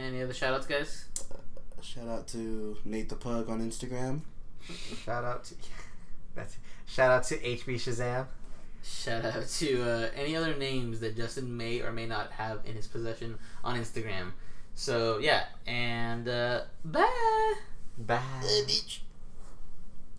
any other shout outs, guys? Shout out to Nate the Pug on Instagram. shout out to that's shout out to HB Shazam. Shout out to uh, any other names that Justin may or may not have in his possession on Instagram. So, yeah, and uh, bye. Bye. beach.